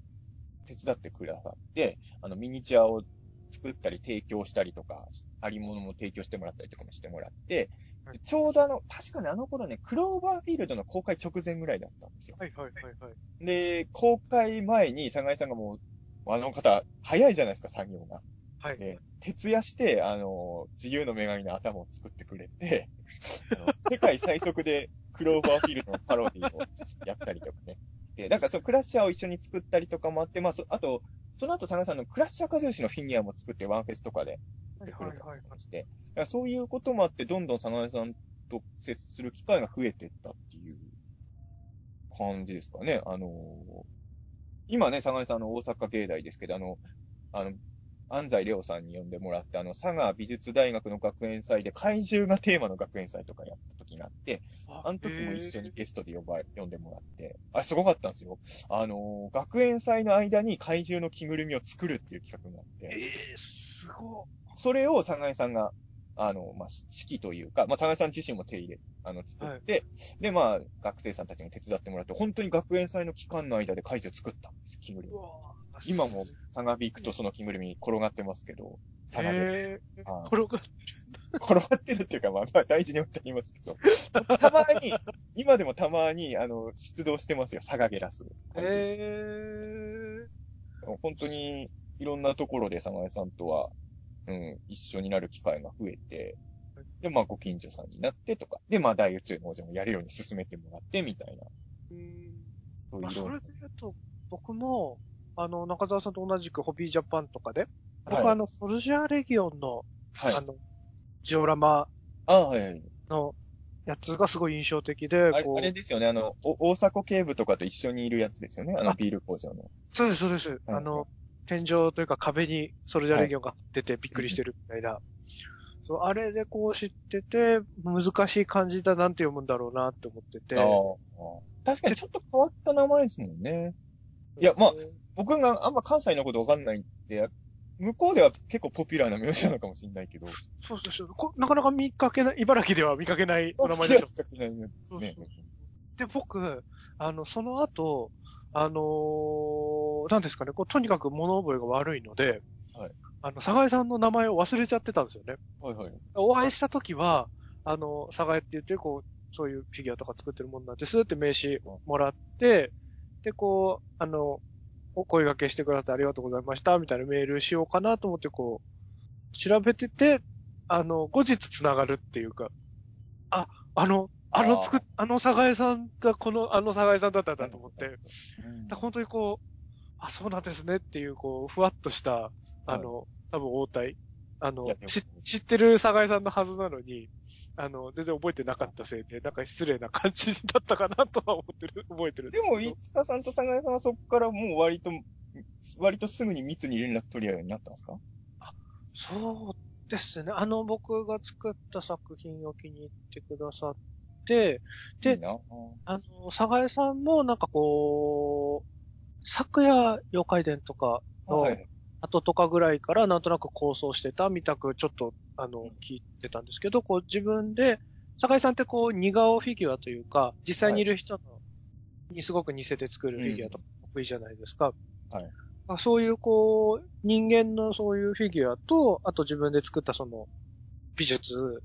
手伝ってくださって、あの、ミニチュアを作ったり提供したりとか、ありものも提供してもらったりとかもしてもらって、はいちょうどあの、確かにあの頃ね、クローバーフィールドの公開直前ぐらいだったんですよ。はいはいはいはい。で、公開前に佐賀さんがもう、あの方、早いじゃないですか、作業が。はい。で、徹夜して、あの、自由の女神の頭を作ってくれて、<laughs> 世界最速でクローバーフィールドのパロディをやったりとかね。<laughs> で、だからそのクラッシャーを一緒に作ったりとかもあって、まあ、そあと、その後、佐賀さんのクラッシャー和義のフィギュアも作ってワンフェスとかではいくれたりして、そういうこともあって、どんどん佐賀さんと接する機会が増えてったっていう感じですかね。あの、今ね、佐賀さんの大阪芸大ですけど、あの、あの、安西レオさんに呼んでもらって、あの、佐賀美術大学の学園祭で怪獣がテーマの学園祭とかやった時があって、あの時も一緒にゲストで呼ばれ、呼んでもらって、あ、すごかったんですよ。あの、学園祭の間に怪獣の着ぐるみを作るっていう企画があって、ええー、すごそれを佐賀さんが、あの、まあ、指揮というか、まあ、佐賀さん自身も手入れ、あの、作って、で、まあ、学生さんたちに手伝ってもらって、本当に学園祭の期間の間で怪獣作ったんですよ、着ぐるみう。わ今も佐賀ビークとその着ぐるみ転がってますけど、佐賀でええあー、転がっ転がってるっていうか、まあ、まあ、大事に置いてありますけど、たまに、今でもたまに、あの、出動してますよ、佐賀ゲラス。ええ本当に、いろんなところで佐賀さんとは、うん、一緒になる機会が増えて、で、まあ、ご近所さんになってとか、で、まあ、大宇宙の王者もやるように進めてもらって、みたいな。ー。うん。まあ、それで言うと、僕も、あの、中澤さんと同じくホビージャパンとかで、僕はいはあの、ソルジャーレギオンの、はいあ。の、ジオラマ。のやつがすごい印象的で、あれあれですよね、あの、お大迫警部とかと一緒にいるやつですよね、あのあビール工場の。そうです、そうです。はいあの、天井というか壁にソルジャーレギオンが出てびっくりしてるみたいな。そう、あれでこう知ってて、難しい漢字だなんて読むんだろうなって思ってて。確かにちょっと変わった名前ですもんね。いやまあ僕があんま関西のことわかんないんで、向こうでは結構ポピュラーな名字なのかもしれないけど。そうそうそうこ。なかなか見かけない、茨城では見かけないお名前でしょ。見かけないね。そうそうで、僕、あの、その後、あのー、なんですかね、こう、とにかく物覚えが悪いので、はい。あの、佐賀江さんの名前を忘れちゃってたんですよね。はいはい。お会いした時は、あの、佐賀江って言って、こう、そういうフィギュアとか作ってるもんなんですって名刺もらって、で、こう、あの、お声掛けしてくださってありがとうございました、みたいなメールしようかなと思って、こう、調べてて、あの、後日繋がるっていうか、あ、あの、あの作っ、あの佐賀江さんがこの、あの佐賀江さんだったんだと思って、うん。だ本当にこう、あ、そうなんですねっていう、こう、ふわっとした、あの、多分応対。あの知ってる佐賀江さんのはずなのに、あの、全然覚えてなかったせいで、なんか失礼な感じだったかなとは思ってる、<laughs> 覚えてるでも、いつかさんと佐賀さんはそこからもう割と、割とすぐに密に連絡取り合うようになったんですか？そうですね。あの、僕が作った作品を気に入ってくださって、でいいなあの、佐賀江さんもなんかこう、昨夜妖怪伝とかの、はい。後とかぐらいからなんとなく構想してたみたくちょっとあのうん聞いてたんですけど、こう自分で、坂井さんってこう似顔フィギュアというか、実際にいる人のにすごく似せて作るフィギュアとか得意じゃないですか。はいまあそういうこう、人間のそういうフィギュアと、あと自分で作ったその美術、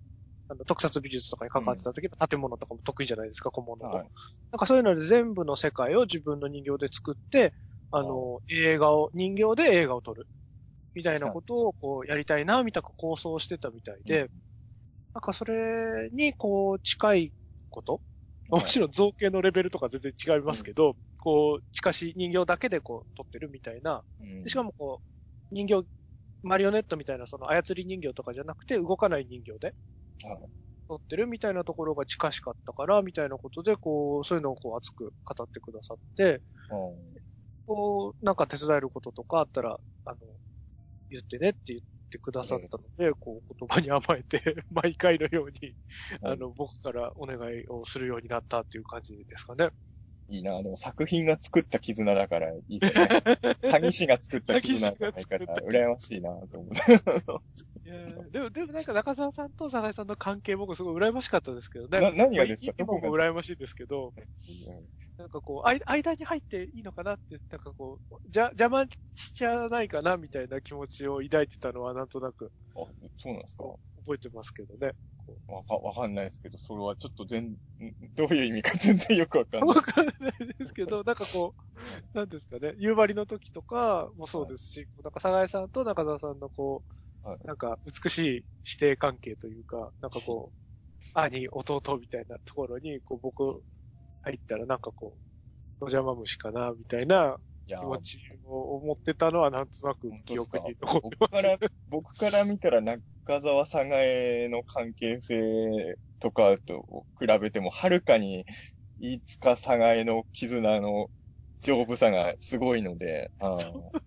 あの特撮美術とかに関わってた時の建物とかも得意じゃないですか、小物と。はい。なんかそういうので全部の世界を自分の人形で作って、あの、映画を、人形で映画を撮る。みたいなことをこうやりたいな、みたく構想してたみたいで、なんかそれにこう近いこと、はい。もちろん造形のレベルとか全然違いますけど、こう、近しい人形だけでこう撮ってるみたいな。しかもこう、人形、マリオネットみたいなその操り人形とかじゃなくて動かない人形ではい。撮ってるみたいなところが近しかったから、みたいなことで、こう、そういうのをこう熱く語ってくださって、こう、なんか手伝えることとかあったら、あの、言ってねって言ってくださったので、こう、言葉に甘えて、<laughs> 毎回のように、うんあの、僕からお願いをするようになったっていう感じですかね。いいなでも作品が作った絆だからいいですね。<laughs> 詐欺師が作った絆じゃないから、羨ましいなと思って。いやーでも、でもなんか中澤さんと坂井さんの関係僕すごい羨ましかったですけどね。な何がですか？まあ今も羨ましいですけど、なんかこう、あい間に入っていいのかなって、なんかこう、じゃ、邪魔しちゃわないかなみたいな気持ちを抱いてたのはなんとなく。あ、そうなんですか？覚えてますけどね。わか、わかんないですけど、それはちょっと全、んどういう意味か全然よくわかんない。わ。かんないですけど、<laughs> なんかこう、なんですかね、夕張の時とかもそうですし、なんか、佐井さんと中澤さんのこう、はい。なんか美しい師弟関係というか、なんかこう、兄、弟みたいなところに、こう、僕、入ったらなんかこう、野邪魔虫かな、みたいな気持ちを思ってたのはなんとなく記憶に残ってます。僕から、<laughs> 僕から見たら中澤さがえの関係性とかと比べても、はるかに、飯塚さがえの絆の丈夫さがすごいので、あー <laughs>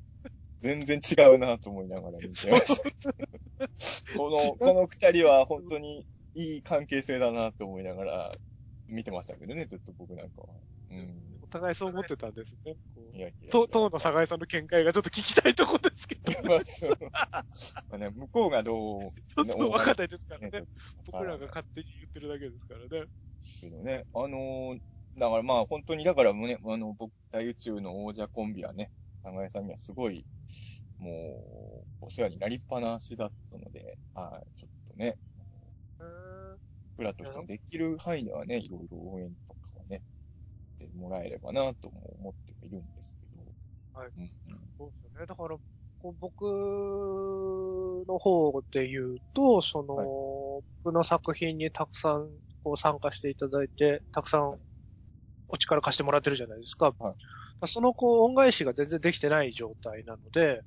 全然違うなと思いながら見てました。<laughs> この、この二人は本当にいい関係性だなと思いながら見てましたけどね、ずっと僕なんかは。うん。お互いそう思ってたんですね。こういやいやと当の佐井さんの見解がちょっと聞きたいところですけど。まあそうまあね、向こうがどう、ちょっとわかんないですからねね。僕らが勝手に言ってるだけですからね。けどね。あのーだからまあ本当に、だからね、あの、僕、大宇宙の王者コンビはね、長江さんにはすごい、もう、お世話になりっぱなしだったので、はい、ちょっとね、僕らとしてもできる範囲ではね、いろいろ応援とかをね、してもらえればなとも思ってはいるんですけど。はいうんうんそうですよね。だから、こう僕の方で言うと、その、はい僕の作品にたくさんこう参加していただいて、たくさんお力貸してもらってるじゃないですか。はいそのこう恩返しが全然できてない状態なので、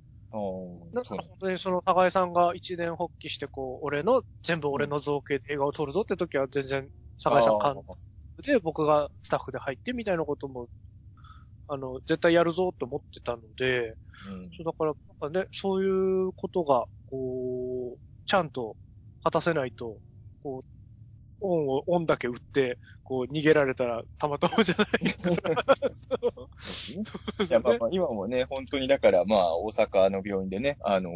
だから本当にその高井さんが一年発起して、こう、俺の、全部俺の造形で映画を撮るぞって時は全然、高井さん監督で、僕がスタッフで入ってみたいなことも、あの、絶対やるぞって思ってたので、うん。そうだから、なんかね、そういうことが、こう、ちゃんと果たせないと、こう、オンを、オンだけ打って、こう、逃げられたらたまたまじゃないから。そう。いや、まあまあ、今もね、本当にだから、まあ、大阪の病院でね、あの、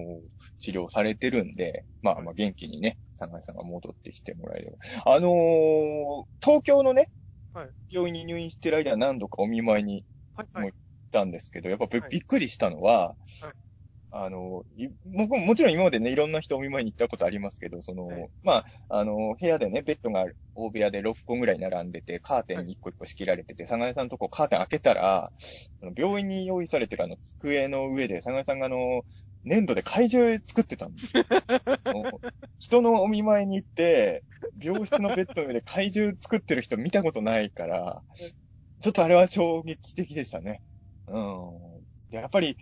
治療されてるんで、まあまあ、元気にね、酒井さんが戻ってきてもらえれば。あのー東京のね、はい病院に入院してる間は何度かお見舞いにはい、はい。行ったんですけど、やっぱびっくりしたのは、はいあの、い僕ももちろん今までね、いろんな人お見舞いに行ったことありますけど、その、はいまあ、あの、部屋でね、ベッドが大部屋で6個ぐらい並んでて、カーテンに1個1個仕切られてて、佐賀江さんのとこカーテン開けたら、病院に用意されてるあの机の上で、佐賀江さんがあの、粘土で怪獣作ってたんです <laughs> よ。人のお見舞いに行って、病室のベッドの上で怪獣作ってる人見たことないから、ちょっとあれは衝撃的でしたね。うん。でやっぱり、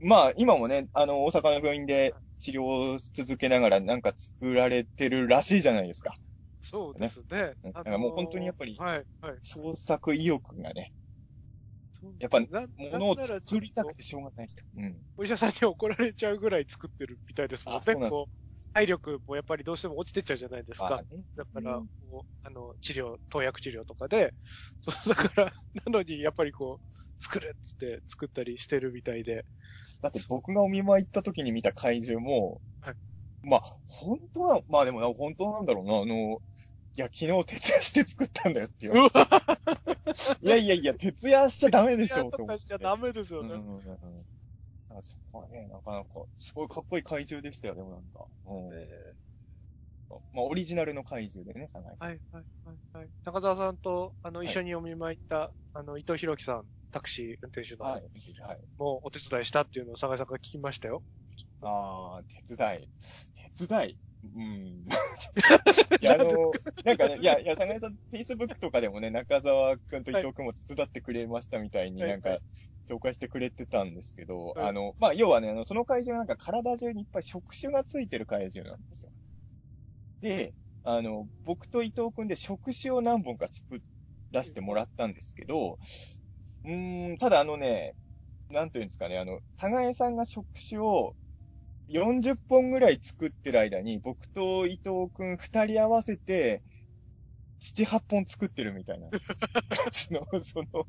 まあ、今もね、あの、大阪の病院で治療を続けながらなんか作られてるらしいじゃないですか。そうですね。ねあのーだからもう本当にやっぱりはい、はい。創作意欲がね、やっぱな物を作りたくてしょうがない人。うん。とお医者さんに怒られちゃうぐらい作ってるみたいですもんね。あそうなんですこう体力もやっぱりどうしても落ちてっちゃうじゃないですか。まあねだから、うんあの、治療、投薬治療とかで、<laughs> そうだから、なのに、やっぱりこう、作るっつって作ったりしてるみたいで。だって僕がお見舞い行った時に見た怪獣も、はい。まあ、本当は、まあでもな、本当なんだろうな、あの、いや、昨日徹夜して作ったんだよっていう。うわ。<laughs> いやいやいや、徹夜しちゃダメでしょ、と思って。とかしちゃダメですよね。うんうんうんそこはね、なかなか、すごいかっこいい怪獣でしたよ、でもなんか。うん。えまあ、オリジナルの怪獣でね、佐賀井さん。ーはい、はい、はい、はい。中澤さんと、あの、はい一緒にお見舞い行った、あの、伊藤博樹さん、タクシー運転手の、はい。はい。もうお手伝いしたっていうのを酒井さんから聞きましたよ。ああ、手伝い。手伝い？うん。<laughs> いや、あの、なんかね、いや、いや、佐賀井さん、Facebook とかでもね、中澤くんと伊藤くんも手伝ってくれましたみたいにはいなんか、紹介してくれてたんですけど、はいあの、まあ、要はね、あの、その怪獣はなんか体中にいっぱい触手がついてる怪獣なんですよ。で、あの、僕と伊藤くんで触手を何本か作らせてもらったんですけど、うん、ただあのね、なんというんですかね、あの、佐賀江さんが触手を40本ぐらい作ってる間に、僕と伊藤くん二人合わせて、七八本作ってるみたいな <laughs> 感じの、その、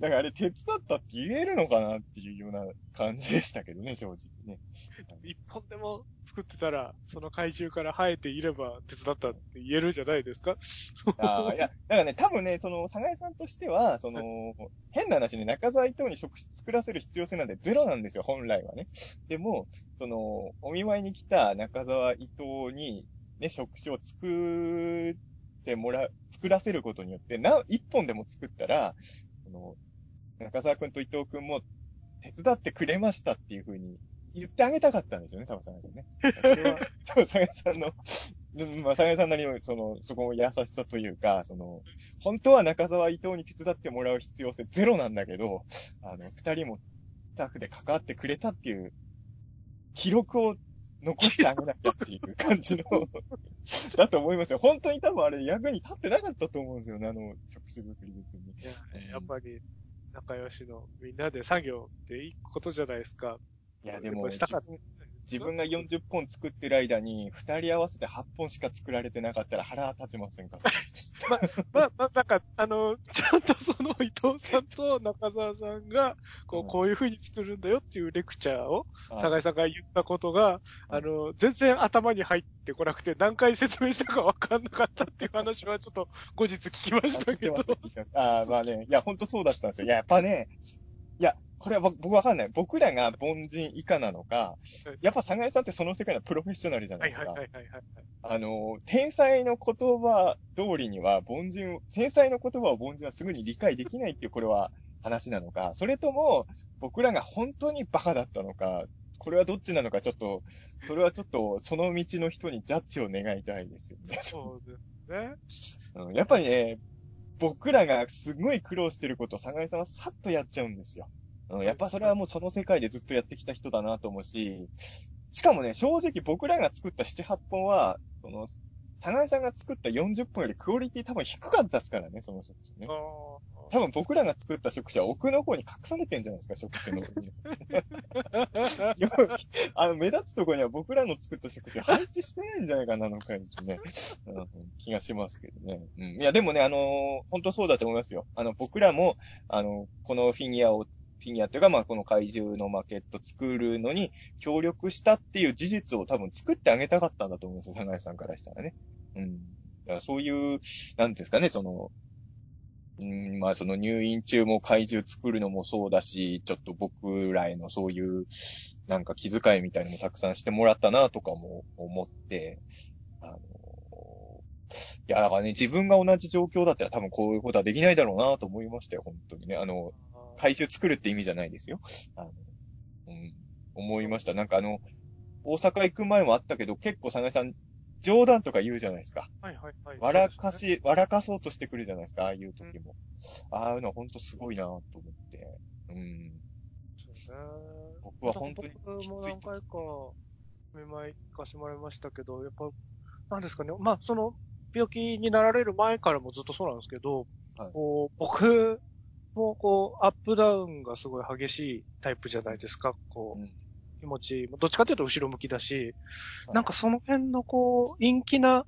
なんかあれ手伝ったって言えるのかなっていうような感じでしたけどね、正直ね。一本でも作ってたら、その怪獣から生えていれば手伝ったって言えるじゃないですか。ああ、いや、だからね、多分ね、その、佐賀江さんとしては、その、変な話ね、中澤伊藤に食作らせる必要性なんてゼロなんですよ、本来はね。でも、その、お見舞いに来た中澤伊藤に、ね、食事を作ってもらう、作らせることによって、な、一本でも作ったら、その、中澤くんと伊藤くんも手伝ってくれましたっていう風に言ってあげたかったんですよね、多分佐賀さんね。それは、多 <laughs> 分佐賀さんの、うんまあ、佐賀さんなりの、その、そこの優しさというか、その、本当は中澤伊藤に手伝ってもらう必要性ゼロなんだけど、あの、二人もスタッフで関わってくれたっていう、記録を残してあげなきゃっていう感じの、<laughs> だと思いますよ。本当に多分あれ役に立ってなかったと思うんですよね、あの、食事作り別に。いや、やっぱり、仲良しのみんなで作業っていいことじゃないですか。いや、でも、したかった。自分が40本作ってる間に、二人合わせて8本しか作られてなかったら腹立ちませんか？<laughs> まあ、まあ、なんか、あの、ちゃんとその伊藤さんと中澤さんが、こう、うんこういう風に作るんだよっていうレクチャーを、はい酒井さんが言ったことが、あの、全然頭に入ってこなくて、何回説明したかわかんなかったっていう話はちょっと後日聞きましたけど。ああ、まあね。いや、ほんとそうだったんですよ。いや、やっぱね、いや、これは僕僕わかんない。僕らが凡人以下なのか、やっぱ、佐賀江さんってその世界のプロフェッショナルじゃなですか。あの、天才の言葉通りには、凡人、天才の言葉を凡人はすぐに理解できないっていう、これは話なのか、それとも、僕らが本当にバカだったのか、これはどっちなのか、ちょっと、それはちょっと、その道の人にジャッジを願いたいですよね。そうですね。<laughs> うんやっぱりね、僕らがすごい苦労してることを、佐賀江さんはさっとやっちゃうんですよ。うん、やっぱそれはもうその世界でずっとやってきた人だなと思うし、しかもね、正直僕らが作った7、8本は、その、田井さんが作った40分よりクオリティ多分低かったですからね、その食事ね多分僕らが作った食事は奥の方に隠されてんじゃないですか、食事の上に。<laughs> あの、目立つところには僕らの作った食事配置してないんじゃないかな、あの会議ね。うん気がしますけどね。うん。いや、でもね、あのー本当そうだと思いますよ。あの、僕らも、あの、このフィギュアを、フィギュアっていうか、まあ、この怪獣のマーケット作るのに協力したっていう事実を多分作ってあげたかったんだと思うんですよ、佐賀さんからしたらね。うん。だからそういう、なんていうんですかね、その、うん、まあその入院中も怪獣作るのもそうだし、ちょっと僕らへのそういう、なんか気遣いみたいのもたくさんしてもらったなとかも思って、あの、いや、だからね、自分が同じ状況だったら多分こういうことはできないだろうなと思いましたよ、本当にね。あの、怪獣作るって意味じゃないですよ。あの、うん、思いました。なんかあの、大阪行く前もあったけど、結構、佐賀さん、冗談とか言うじゃないですか。はいはいはい。笑かそうですね。し、笑かそうとしてくるじゃないですか、ああいう時も。ああいうのは本当すごいなと思って。うん。そうね僕は本当に僕も何回か見舞い行かせてもらいましたけど、やっぱ、なんですかね。まあ、その、病気になられる前からもずっとそうなんですけど、はいこう、僕もこう、アップダウンがすごい激しいタイプじゃないですか。こう、うん。気持ち、どっちかというと後ろ向きだし、はい。なんかその辺のこう、陰気な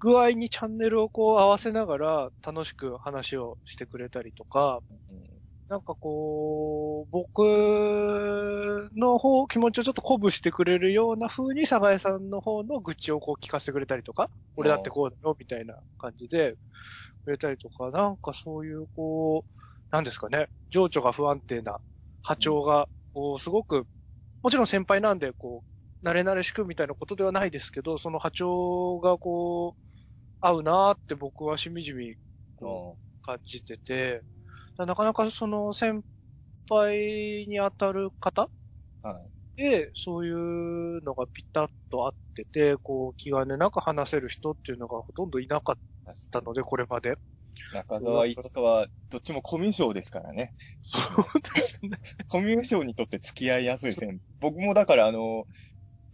具合にチャンネルをこう合わせながら楽しく話をしてくれたりとか、うん。なんかこう、僕の方、気持ちをちょっと鼓舞してくれるような風に、佐賀江さんの方の愚痴をこう聞かせてくれたりとか、俺だってこうだよ、みたいな感じで、くれたりとか、なんかそういうこう、なんですかね、情緒が不安定な波長が、こう、すごく、もちろん先輩なんで、こう、慣れ慣れしくみたいなことではないですけど、その波長がこう、合うなーって僕はしみじみ、感じてて、なかなかその先輩に当たる方はい。で、そういうのがピタッと合ってて、こう、気兼ねなく話せる人っていうのがほとんどいなかったので、これまで。中澤いつかは、どっちもコミュ障ですからね。そうですね。コミュ障にとって付き合いやすいですね。僕もだからあの、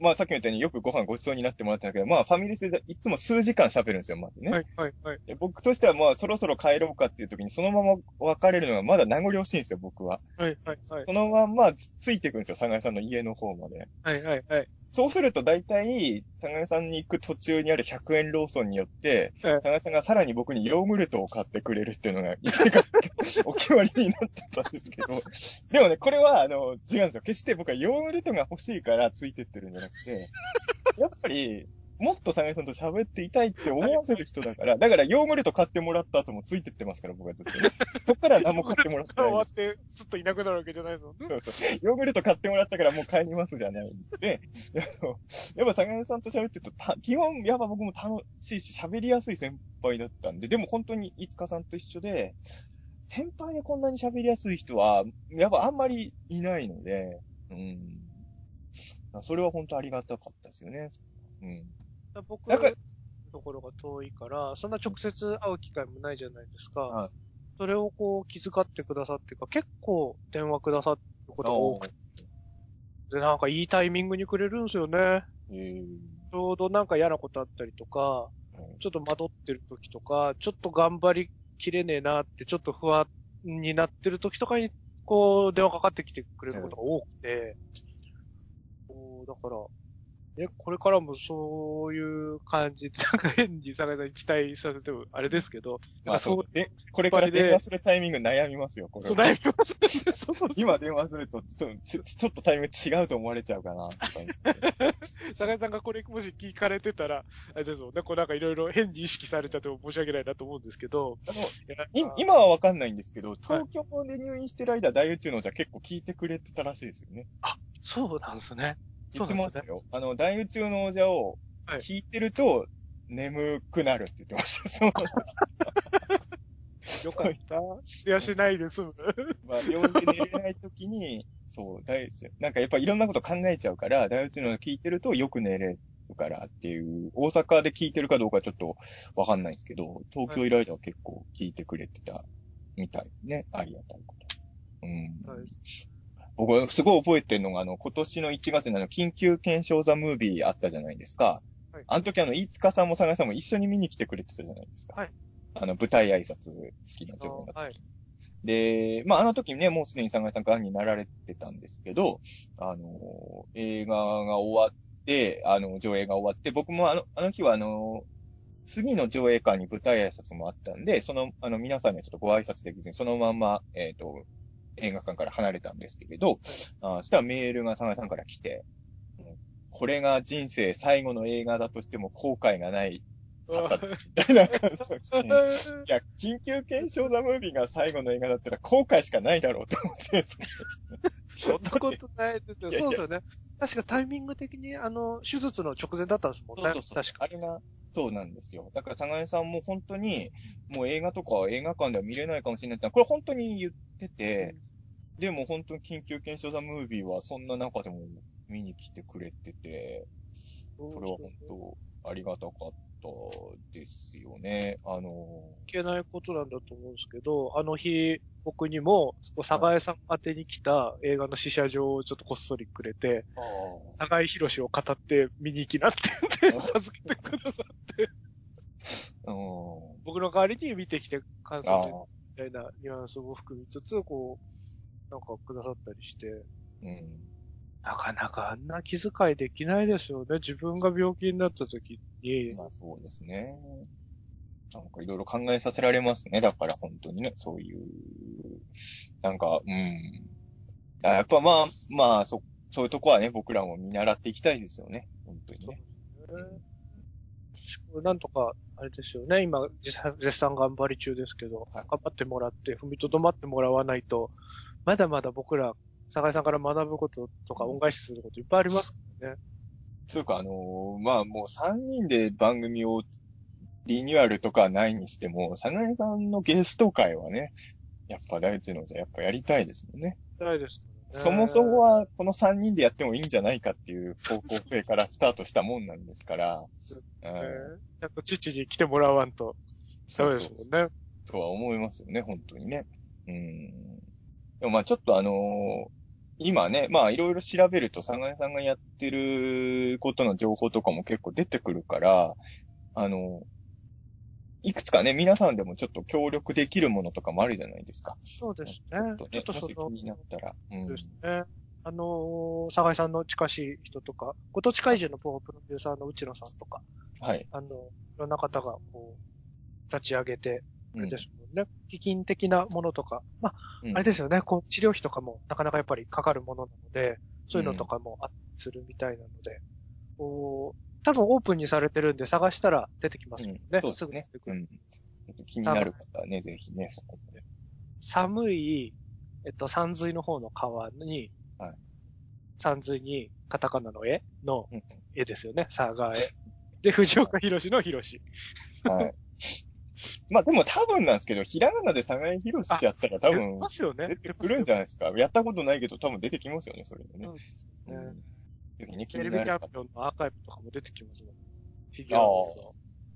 まあさっきも言ったようによくご飯ごちそうになってもらったけど、まあファミレスでいつも数時間喋るんですよ、まずね。はい、はい、はい。で僕としてはまあそろそろ帰ろうかっていう時にそのまま別れるのがまだ名残惜しいんですよ、僕は。はい、はい、はい。そのまんまつついていくんですよ、佐賀さんの家の方まで。はい、はい、はい。そうすると大体、佐賀さんに行く途中にある100円ローソンによって、ええ佐賀さんがさらに僕にヨーグルトを買ってくれるっていうのが、お決まりになってたんですけど、でもね、これは、あの、違うんですよ。決して僕はヨーグルトが欲しいからついてってるんじゃなくて、やっぱり、もっと佐賀さんと喋っていたいって思わせる人だから、<laughs> だからヨーグルト買ってもらった後もついてってますから、僕はずっとね。<laughs> そっからは何も買ってもらって終わって、すっといなくなるわけじゃないですもんね。<laughs> そうそう。ヨーグルト買ってもらったからもう帰りますじゃないんで、やっぱ坂根さんと喋ってると、た基本、やっぱ僕も楽しいし、喋りやすい先輩だったんで、でも本当にいつかさんと一緒で、先輩でこんなに喋りやすい人は、やっぱあんまりいないので、うん。それは本当ありがたかったですよね。うん。僕のところが遠いから、そんな直接会う機会もないじゃないですか。はい。それをこう気遣ってくださってか、結構電話くださることが多くて、で、なんかいいタイミングにくれるんですよね。えー。ちょうどなんか嫌なことあったりとか、ちょっと惑ってる時とか、ちょっと頑張りきれねえなって、ちょっと不安になってる時とかに、こう、電話かかってきてくれることが多くて、こうだから、ね、これからもそういう感じで、なんか変に坂井さんに期待させてもあれですけど、まあそそうう、で、これから電話するタイミング悩みますよ、これそうは。悩みます。そうそう今電話するとちょ、ちょちょっとタイミング違うと思われちゃうかな。坂井さんがこれもし聞かれてたら、あれですもんね、こうなんかいろいろ変に意識されちゃっても申し訳ないなと思うんですけど、あの、今はわかんないんですけど、東京で入院してる間、大宇宙のじゃ結構聞いてくれてたらしいですよね。そうなんですね。言ってまそうなんですよ。あの、大宇宙の王者をはい聞いてると、眠くなるって言ってました。<laughs> そう。よかった。いやしないで済む。まあ、病院で寝れない時に、そう、大宇宙、なんかやっぱいろんなこと考えちゃうから、大宇宙の聞いてるとよく寝れるからっていう、大阪で聞いてるかどうかちょっとわかんないですけど、東京いる間は結構聞いてくれてたみたいね。ありがたいこと。うん。はい僕はすごい覚えてるのが、あの、今年の1月にあの、緊急検証ザムービーあったじゃないですか。はいあの時あの、飯塚さんも佐賀さんも一緒に見に来てくれてたじゃないですか。はい。あの、舞台挨拶付きの上映の時に。はいで、まあ、あの時ね、もうすでに佐賀さんがんになられてたんですけど、あの、映画が終わって、あの、上映が終わって、僕もあの、あの日はあの、次の上映館に舞台挨拶もあったんで、その、あの、皆さんにはちょっとご挨拶できずに、そのまんま、えっ、と、映画館から離れたんですけれど、あそしたらメールが佐賀さんから来て、うんこれが人生最後の映画だとしても後悔がないかったです、みたいな感じで来て、いや、緊急検証ザムービーが最後の映画だったら後悔しかないだろうと思って、そそんなことないですよ。そうですよね。確かタイミング的に、あの、手術の直前だったんですもんね。そうそうそう。確か。あれが、そうなんですよ。だから、佐賀江さんも本当に、もう映画とかは映画館では見れないかもしれないって、これ本当に言ってて、でも本当に緊急検証ザムービーはそんな中でも見に来てくれてて、それは本当ありがたかったですよね。あの、いけないことなんだと思うんですけど、あの日、僕にも、佐賀江さん宛てに来た映画の試写場をちょっとこっそりくれて、あ佐賀江博士を語って見に行きなって授けてくださって。<laughs> 僕の代わりに見てきて感あ想みたいなニュアンスも含みつつ、こう、なんかくださったりして、うん。なかなかあんな気遣いできないですよね。自分が病気になった時に、まあそうですね。なんかいろいろ考えさせられますね。だから本当にね、そういう、なんか、うん。あやっぱまあ、まあ、そ、そういうとこはね、僕らも見習っていきたいですよね。本当にね。なんとか、あれですよね。今、絶賛絶賛頑張り中ですけど、はい頑張ってもらって、踏みとどまってもらわないと、まだまだ僕ら、酒井さんから学ぶこととか、恩返しすることいっぱいありますからね。というか、あのーまあもう3人で番組をリニューアルとかはないにしても、サナエさんのゲスト会はね、やっぱ大地のじゃやっぱやりたいですもんね。ないですね。そもそもはこの3人でやってもいいんじゃないかっていう方向性からスタートしたもんなんですから、うんね、ちゃんと父に来てもらわんと、ダメですもんね。とは思いますよね、本当にね。うん。でもまあちょっとあのー今ね、まあいろいろ調べると、佐賀さんがやってることの情報とかも結構出てくるから、あのいくつかね、皆さんでもちょっと協力できるものとかもあるじゃないですか。そうですちょっとね。ちょねっ、とその、になったら。うんそうですね。あのー、酒井さんの近しい人とか、ご当地怪獣のプロデューサーの内野さんとか、はい。あの、いろんな方が、こう、立ち上げて、あうんれですもんね。基金的なものとか、まあ、うんあれですよね、こう、治療費とかもなかなかやっぱりかかるものなので、そういうのとかもあったりするみたいなので、こう、多分オープンにされてるんで探したら出てきますもんね。うんそうですねぐ出てくる。うん。気になる方はね、ぜひね、そこまで。寒い、えっと、山水の方の川に、はい山水にカタカナの絵のうん絵ですよね、佐賀絵。で、藤岡弘の弘。はい。<laughs> まあでも多分なんですけど、ひらがなで佐賀博士ってやったら多出分ますよね。出てくるんじゃないですか。やったことないけど多分出てきますよね、それでね。うんテレビキャンピオンのアーカイブとかも出てきますもん。フィギュアの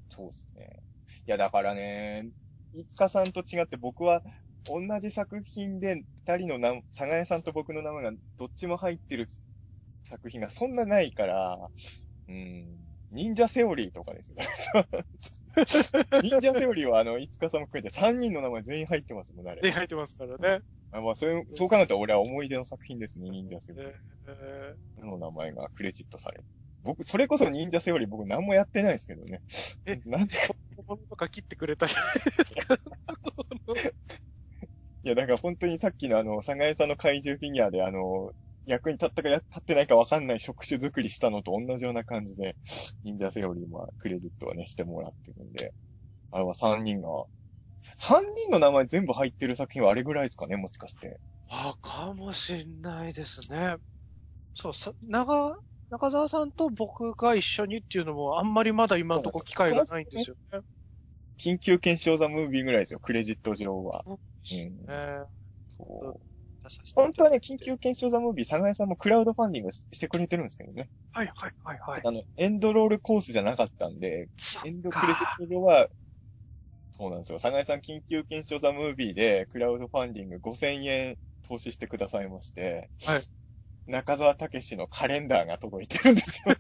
そうですね。いや、だからね、いつかさんと違って僕は同じ作品で二人の名、佐賀江さんと僕の名前がどっちも入ってる作品がそんなないから、うん、忍者セオリーとかですよ。<laughs> 忍者セオリーはあの、いつかさんも含めて3人の名前全員入ってますもんね、あれ。で入ってますからね。あまあ、それ、そう考えたら俺は思い出の作品ですね、忍者セオリー。えの名前がクレジットされる。僕、それこそ忍者セオリー僕何もやってないですけどね。え <laughs> なんでか。ー、物とか切ってくれたじゃないですか。<laughs> いや、だから本当にさっきのあの、佐賀江さんの怪獣フィギュアであの、役に立ったか立ってないかわかんない触手作りしたのと同じような感じで、忍者セオリーもクレジットはね、してもらってるんで、あれは3人が、3人の名前全部入ってる作品はあれぐらいですかね、もしかして。あ、かもしんないですね。そう、さ、長、中澤さんと僕が一緒にっていうのも、あんまりまだ今のところ機会がないんですよね。緊急検証ザムービーぐらいですよ、クレジット上は。うんうんえそう本当はね、緊急検証ザムービー、佐賀江さんもクラウドファンディングしてくれてるんですけどね。はいはいはいはい。あの、エンドロールコースじゃなかったんで、エンドクレジット上は、そうなんですよ。佐賀江さん緊急検証ザムービーで、クラウドファンディング5000円投資してくださいまして、はい。中澤武史のカレンダーが届いてるんですよ。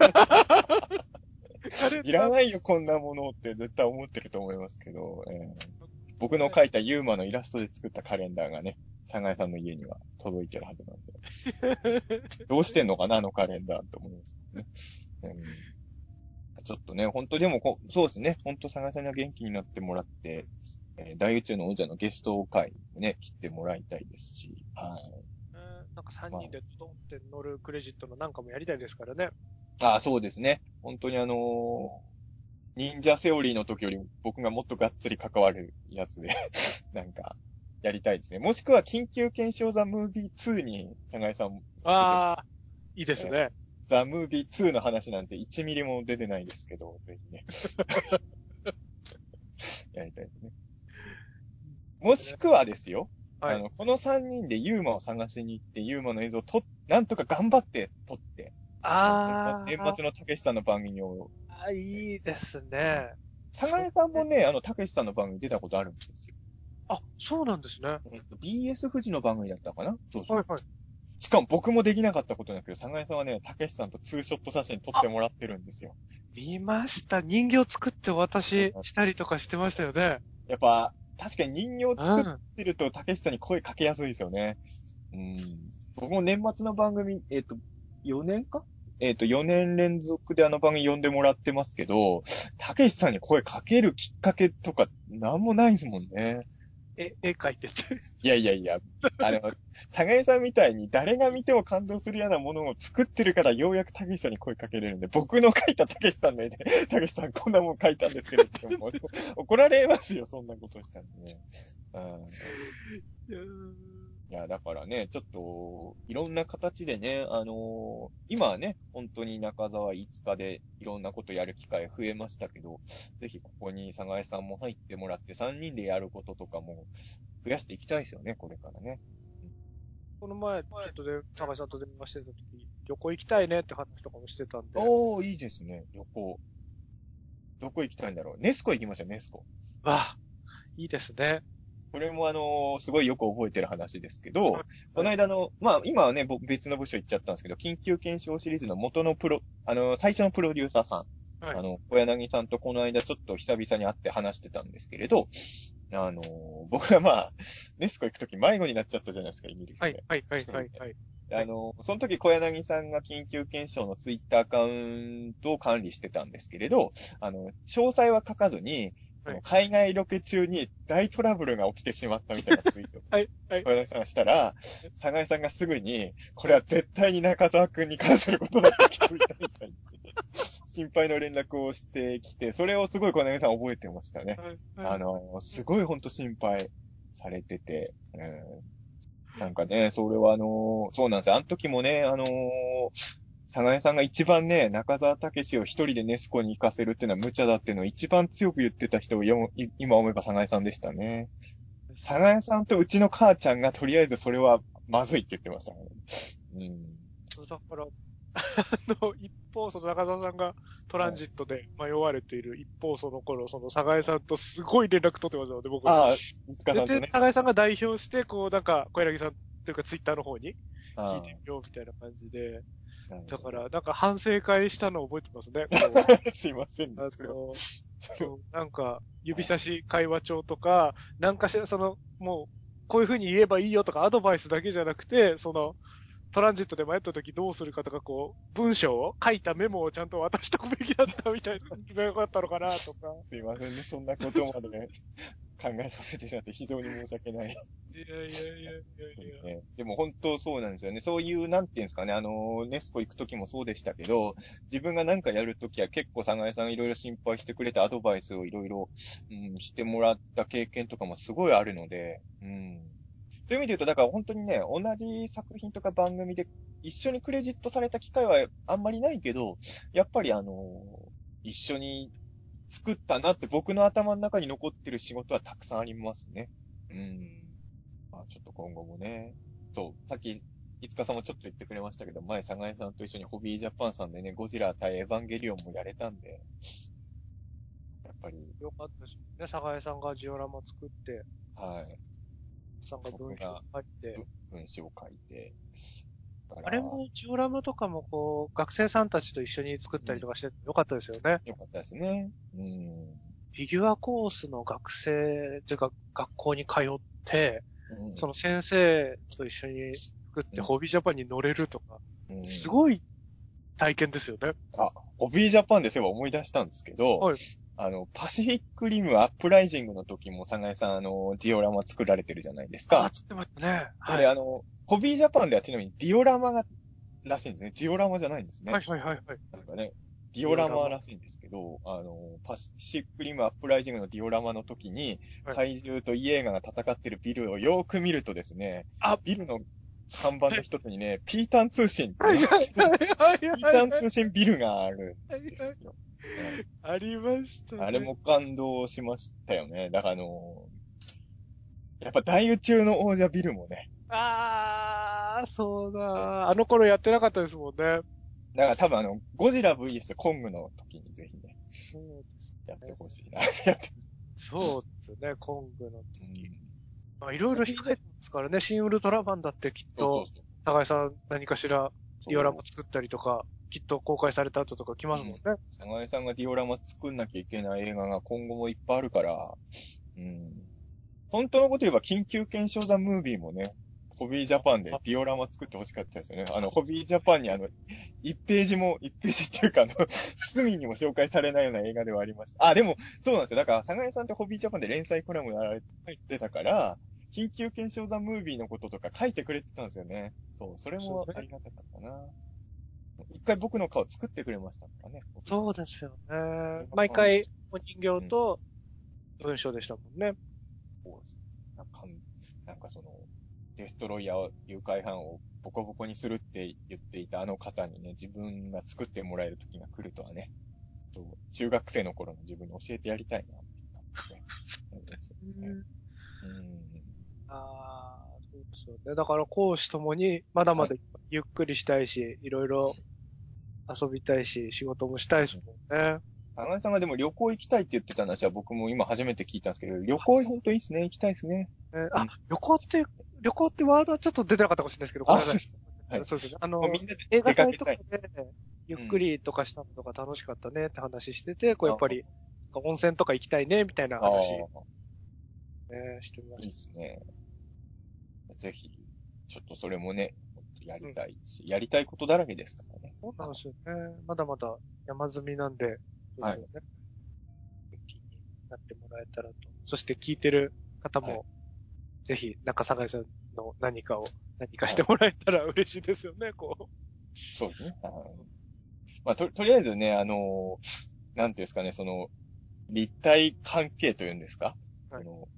いらないよ、こんなものって絶対思ってると思いますけど、えー僕の描いたユーマのイラストで作ったカレンダーがね、サガヤさんの家には届いてるはずなんで。どうしてんのかな、あのカレンダーって思いますね。うん、ちょっとね、本当でもこ、そうですね、本当サガヤさんには元気になってもらって、えー大宇宙の王者のゲスト会にね、来てもらいたいですし、はい。えーなんか3人でドンって乗るクレジットのなんかもやりたいですからね。ああ、そうですね。本当にあのー忍者セオリーの時より僕がもっとがっつり関わるやつで、<laughs> なんか、やりたいですね。もしくは、緊急検証ザ・ムービー2に、長井さん、ああ、いいですね。ザ・ムービー2の話なんて1ミリも出てないですけど、ぜひね。<laughs> やりたいですね。もしくはですよ、はいあの、この3人でユーマを探しに行って、ユーマの映像を撮っ、なんとか頑張って撮って、あ年末のたけしさんの番組を、あ、いいですね。長井さんもね、あの、たけしさんの番組出たことあるんですよ。あ、そうなんですね。えっと、BS 富士の番組だったかな？そうそう。はいはい。しかも僕もできなかったことなんですけど、佐賀さんはね、たけしさんとツーショット写真撮ってもらってるんですよ。見ました。人形作ってお渡ししたりとかしてましたよね。やっぱ、確かに人形う作っん。てると、たけしさんに声かけやすいですよね。うん。僕も年末の番組、えっ、と、4年か？えっ、と、4年連続であの番組呼んでもらってますけど、たけしさんに声かけるきっかけとか、なんもないですもんね。え、絵描いてて。いやいやいや、あの、佐賀さんみたいに誰が見ても感動するようなものを作ってるからようやくたけしさんに声かけれるんで、僕の描いたたけしさんの絵で、<laughs> たけしさんこんなもん描いたんですけど、怒られますよ、そんなことしたらね。うんいや、だからね、ちょっと、いろんな形でね、あのー今はね、本当に中澤5日でいろんなことやる機会増えましたけど、ぜひここに佐賀江さんも入ってもらって3人でやることとかも増やしていきたいですよね、これからね。この前、ちょっとで、高橋さんと電話してた時、旅行行きたいねって話とかもしてたんで。おー、いいですね、旅行。どこ行きたいんだろう。ネスコ行きましょう、ネスコ。わあ、いいですね。これもあのーすごいよく覚えてる話ですけど、この間の、まあ今はね、僕別の部署行っちゃったんですけど、緊急検証シリーズの元のプロ、あのー最初のプロデューサーさん、はいあの、小柳さんとこの間ちょっと久々に会って話してたんですけれど、あのー僕はまあ、ネスコ行くとき迷子になっちゃったじゃないですか、イギリスで。はい、はい、はい、はい、はい。あの、その時小柳さんが緊急検証のツイッターアカウントを管理してたんですけれど、あの、詳細は書かずに、海外ロケ中に大トラブルが起きてしまったみたいなツイートを <laughs> はい、はい小。柳さんがしたら、佐賀井さんがすぐに、これは絶対に中澤くんに関することだって気づいたみたいに、心配の連絡をしてきて、それをすごい小柳さん覚えてましたね。あの、すごいほんと心配されてて、うんなんかね、それはあの、そうなんですよ。あの時もね、あの、佐賀江さんが一番ね、中澤武史を一人でネスコに行かせるっていうのは無茶だっていうのを一番強く言ってた人を今思えば佐賀江さんでしたね。佐賀江さんとうちの母ちゃんがとりあえずそれはまずいって言ってましたね。うん。だから、<laughs> あの、一方、その中澤さんがトランジットで迷われている一方、その頃、その、佐賀江さんとすごい連絡取ってましたので、僕は。ああ、三塚さんとで、ね。佐賀江さんが代表して、こう、なんか、小柳さんというか、ツイッターの方に聞あいてみようみたいな感じで、あだから、なんか反省会したのを覚えてますね。<laughs> こすいませんねうあ。それはのそうなんか、指差し会話帳とか、なんかしら、その、もう、こういう風に言えばいいよとか、アドバイスだけじゃなくて、その、トランジットで迷った時どうするかとか、こう、文章を書いたメモをちゃんと渡しとくべきだったみたいな、よかったのかなとか。<laughs> すいませんね。そんなことまで、考えさせてしまって非常に申し訳ない。いやいやいやいやいや。ねでも本当そうなんですよね。そういう、なんていうんですかね、あの、ネスコ行くときもそうでしたけど、自分が何かやるときは結構、佐賀江さんがいろいろ心配してくれてアドバイスをいろいろ、うん、してもらった経験とかもすごいあるので、うん。そういう意味で言うと、だから本当にね、同じ作品とか番組で一緒にクレジットされた機会はあんまりないけど、やっぱりあの、一緒に作ったなって僕の頭の中に残ってる仕事はたくさんありますね。うん。まあちょっと今後もね。そう、さっき、いつかさんもちょっと言ってくれましたけど、前、佐賀江さんと一緒にホビージャパンさんでね、ゴジラ対エヴァンゲリオンもやれたんで、やっぱり、よかったですね。佐賀江さんがジオラマ作って、はい、さんが文章書いて、文章を書いて、から。あれもジオラマとかもこう、学生さんたちと一緒に作ったりとかしてよかったですよね。よかったですね。うん。フィギュアコースの学生、というか学校に通って、うんその先生と一緒に作ってうんホビージャパンに乗れるとか、うんすごい体験ですよね。ホビージャパンでそういえば思い出したんですけど、はいあの、パシフィックリムアップライジングの時も、サガエさん、あの、ディオラマ作られてるじゃないですか。あ、作ってましたね。はい。あの、ホビージャパンではちなみにディオラマが、らしいんですね。ジオラマじゃないんですね。はいはいはいはい。なんかね、ディオラマらしいんですけど、あの、パシフィックリムアップライジングのディオラマの時に、はい怪獣とイエーガが戦ってるビルをよーく見るとですね、あビルの看板の一つにね、ピータン通信ってピータン。通信ビルがあるんですよ。ありましたね。あれも感動しましたよね。だからあのやっぱ大宇宙の王者ビルもね、あー、そうだ。あの頃やってなかったですもんね。だから多分あの、ゴジラ VS コングの時にぜひね、そうやってほしいなってやって。そうですね、コングのう時。んまあ、いろいろ控えてますからね、新ウルトラマンだってきっと。高井さん何かしらディオラマ作ったりとか、きっと公開された後とか来ますもんね。長江さんがディオラマ作んなきゃいけない映画が今後もいっぱいあるから、うん。本当のこと言えば、緊急検証ザ・ムービーもね、ホビージャパンでディオラマ作ってほしかったですよね。あの、ホビージャパンにあの、1ページも、1ページっていうか、あの、<laughs> 隅にも紹介されないような映画ではありました。あ、でも、そうなんですよ。だから、長江さんってホビージャパンで連載コラムやられてたから、緊急検証ザ・ムービーのこととか書いてくれてたんですよね。そう、それもありがたかったな。一回僕の顔作ってくれましたからね。そうですよね。毎回、お人形と文章でしたもんね。そうですなんか、なんかその、デストロイヤー誘拐犯をボコボコにするって言っていたあの方にね、自分が作ってもらえる時が来るとはね、と中学生の頃の自分に教えてやりたいなって思ってね。うん。ああ、そうですよね。だから講師ともに、まだまだゆっくりしたいし、いろいろ遊びたいし、仕事もしたいですもんね。花江さんがでも旅行行きたいって言ってた話は僕も今初めて聞いたんですけど、旅行本当いいですね。行きたいですね。えーうんあ、旅行って、旅行ってワードはちょっと出てなかったかもしれないですけど、ごめんなさい。はいそうですね。あのもう、みんなで映画祭とかでい。、ゆっくりとかしたのとか楽しかったねって話してて、こうやっぱり、温泉とか行きたいね、みたいな話、ね、してまいいしですね。ぜひ、ちょっとそれもね、やりたいし、やりたいことだらけですからね。た。そうなんですよね。まだまだ山積みなんで、はいそうですよね。気になってもらえたらと。そして聞いてる方も、はいぜひ、中坂井さんの何かを、何かしてもらえたら嬉しいですよね、こう。そうですね。まあ、と、とりあえずね、あの、なんていうんですかね、その、立体関係というんですか、はい。その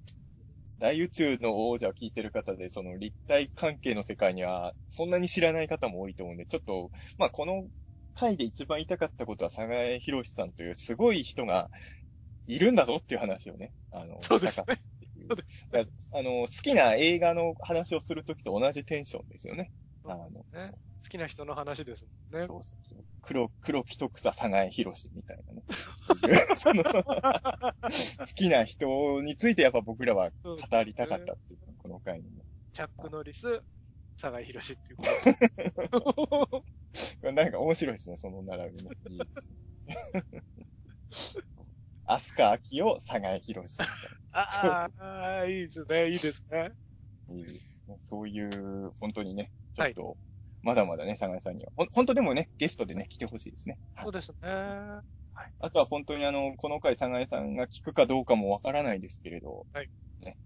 大宇宙の王者を聞いてる方で、その立体関係の世界には、そんなに知らない方も多いと思うんで、ちょっと、まあ、この回で一番言いたかったことは、佐賀江博さんというすごい人がいるんだぞっていう話をね、あの、そうですねあの、好きな映画の話をするときと同じテンションですよね。あの、ね好きな人の話ですもんね。そうそうそう。黒、黒木と草佐賀江博士みたいなね。<laughs> 好きな人についてやっぱ僕らは語りたかったっていう、この回にね。チャック・ノリス、佐賀博士っていうこと。<laughs> なんか面白いですね、その並びね。いいですね。アスカ・アキオ、佐賀江博士みたいああ、いいですね、いいですね。な。いいですね。そういう、本当にね、ちょっと、まだまだね、佐賀江さんには。ほん本当でもね、ゲストでね、来てほしいですね。はいそうですね。あとは本当にあの、この回、佐賀江さんが聞くかどうかもわからないですけれど、はい。ね、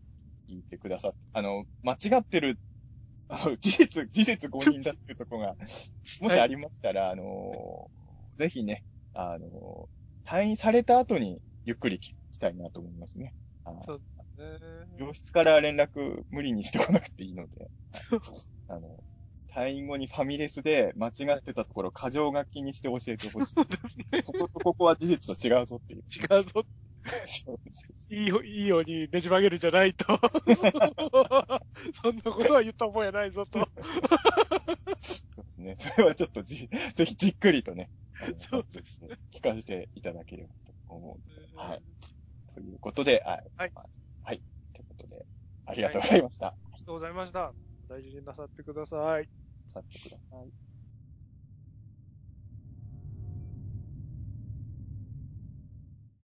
聞いてくださって、あの、間違ってる、事実、事実誤認だっていうところが、<laughs> もしありましたら、あの、ぜひね、あの、退院された後にゆっくり聞きたいなと思いますね。そうですね。病室から連絡無理にしてこなくていいので、は <laughs> いあの、退院後にファミレスで間違ってたところ、過剰書きにして教えてほしい。こことここは事実と違うぞっていう。違うぞ。いいよ、いいようにねじ曲げるじゃないと。<laughs> そんなことは言った覚えないぞと。そうですね。それはちょっとじ、ぜひじっくりとね、そうですね。聞かせていただければと思うんで。はい。ということで、はい。はいまあはい。ということで、ありがとうございました。ありがとうございました。大事になさってください。さってください。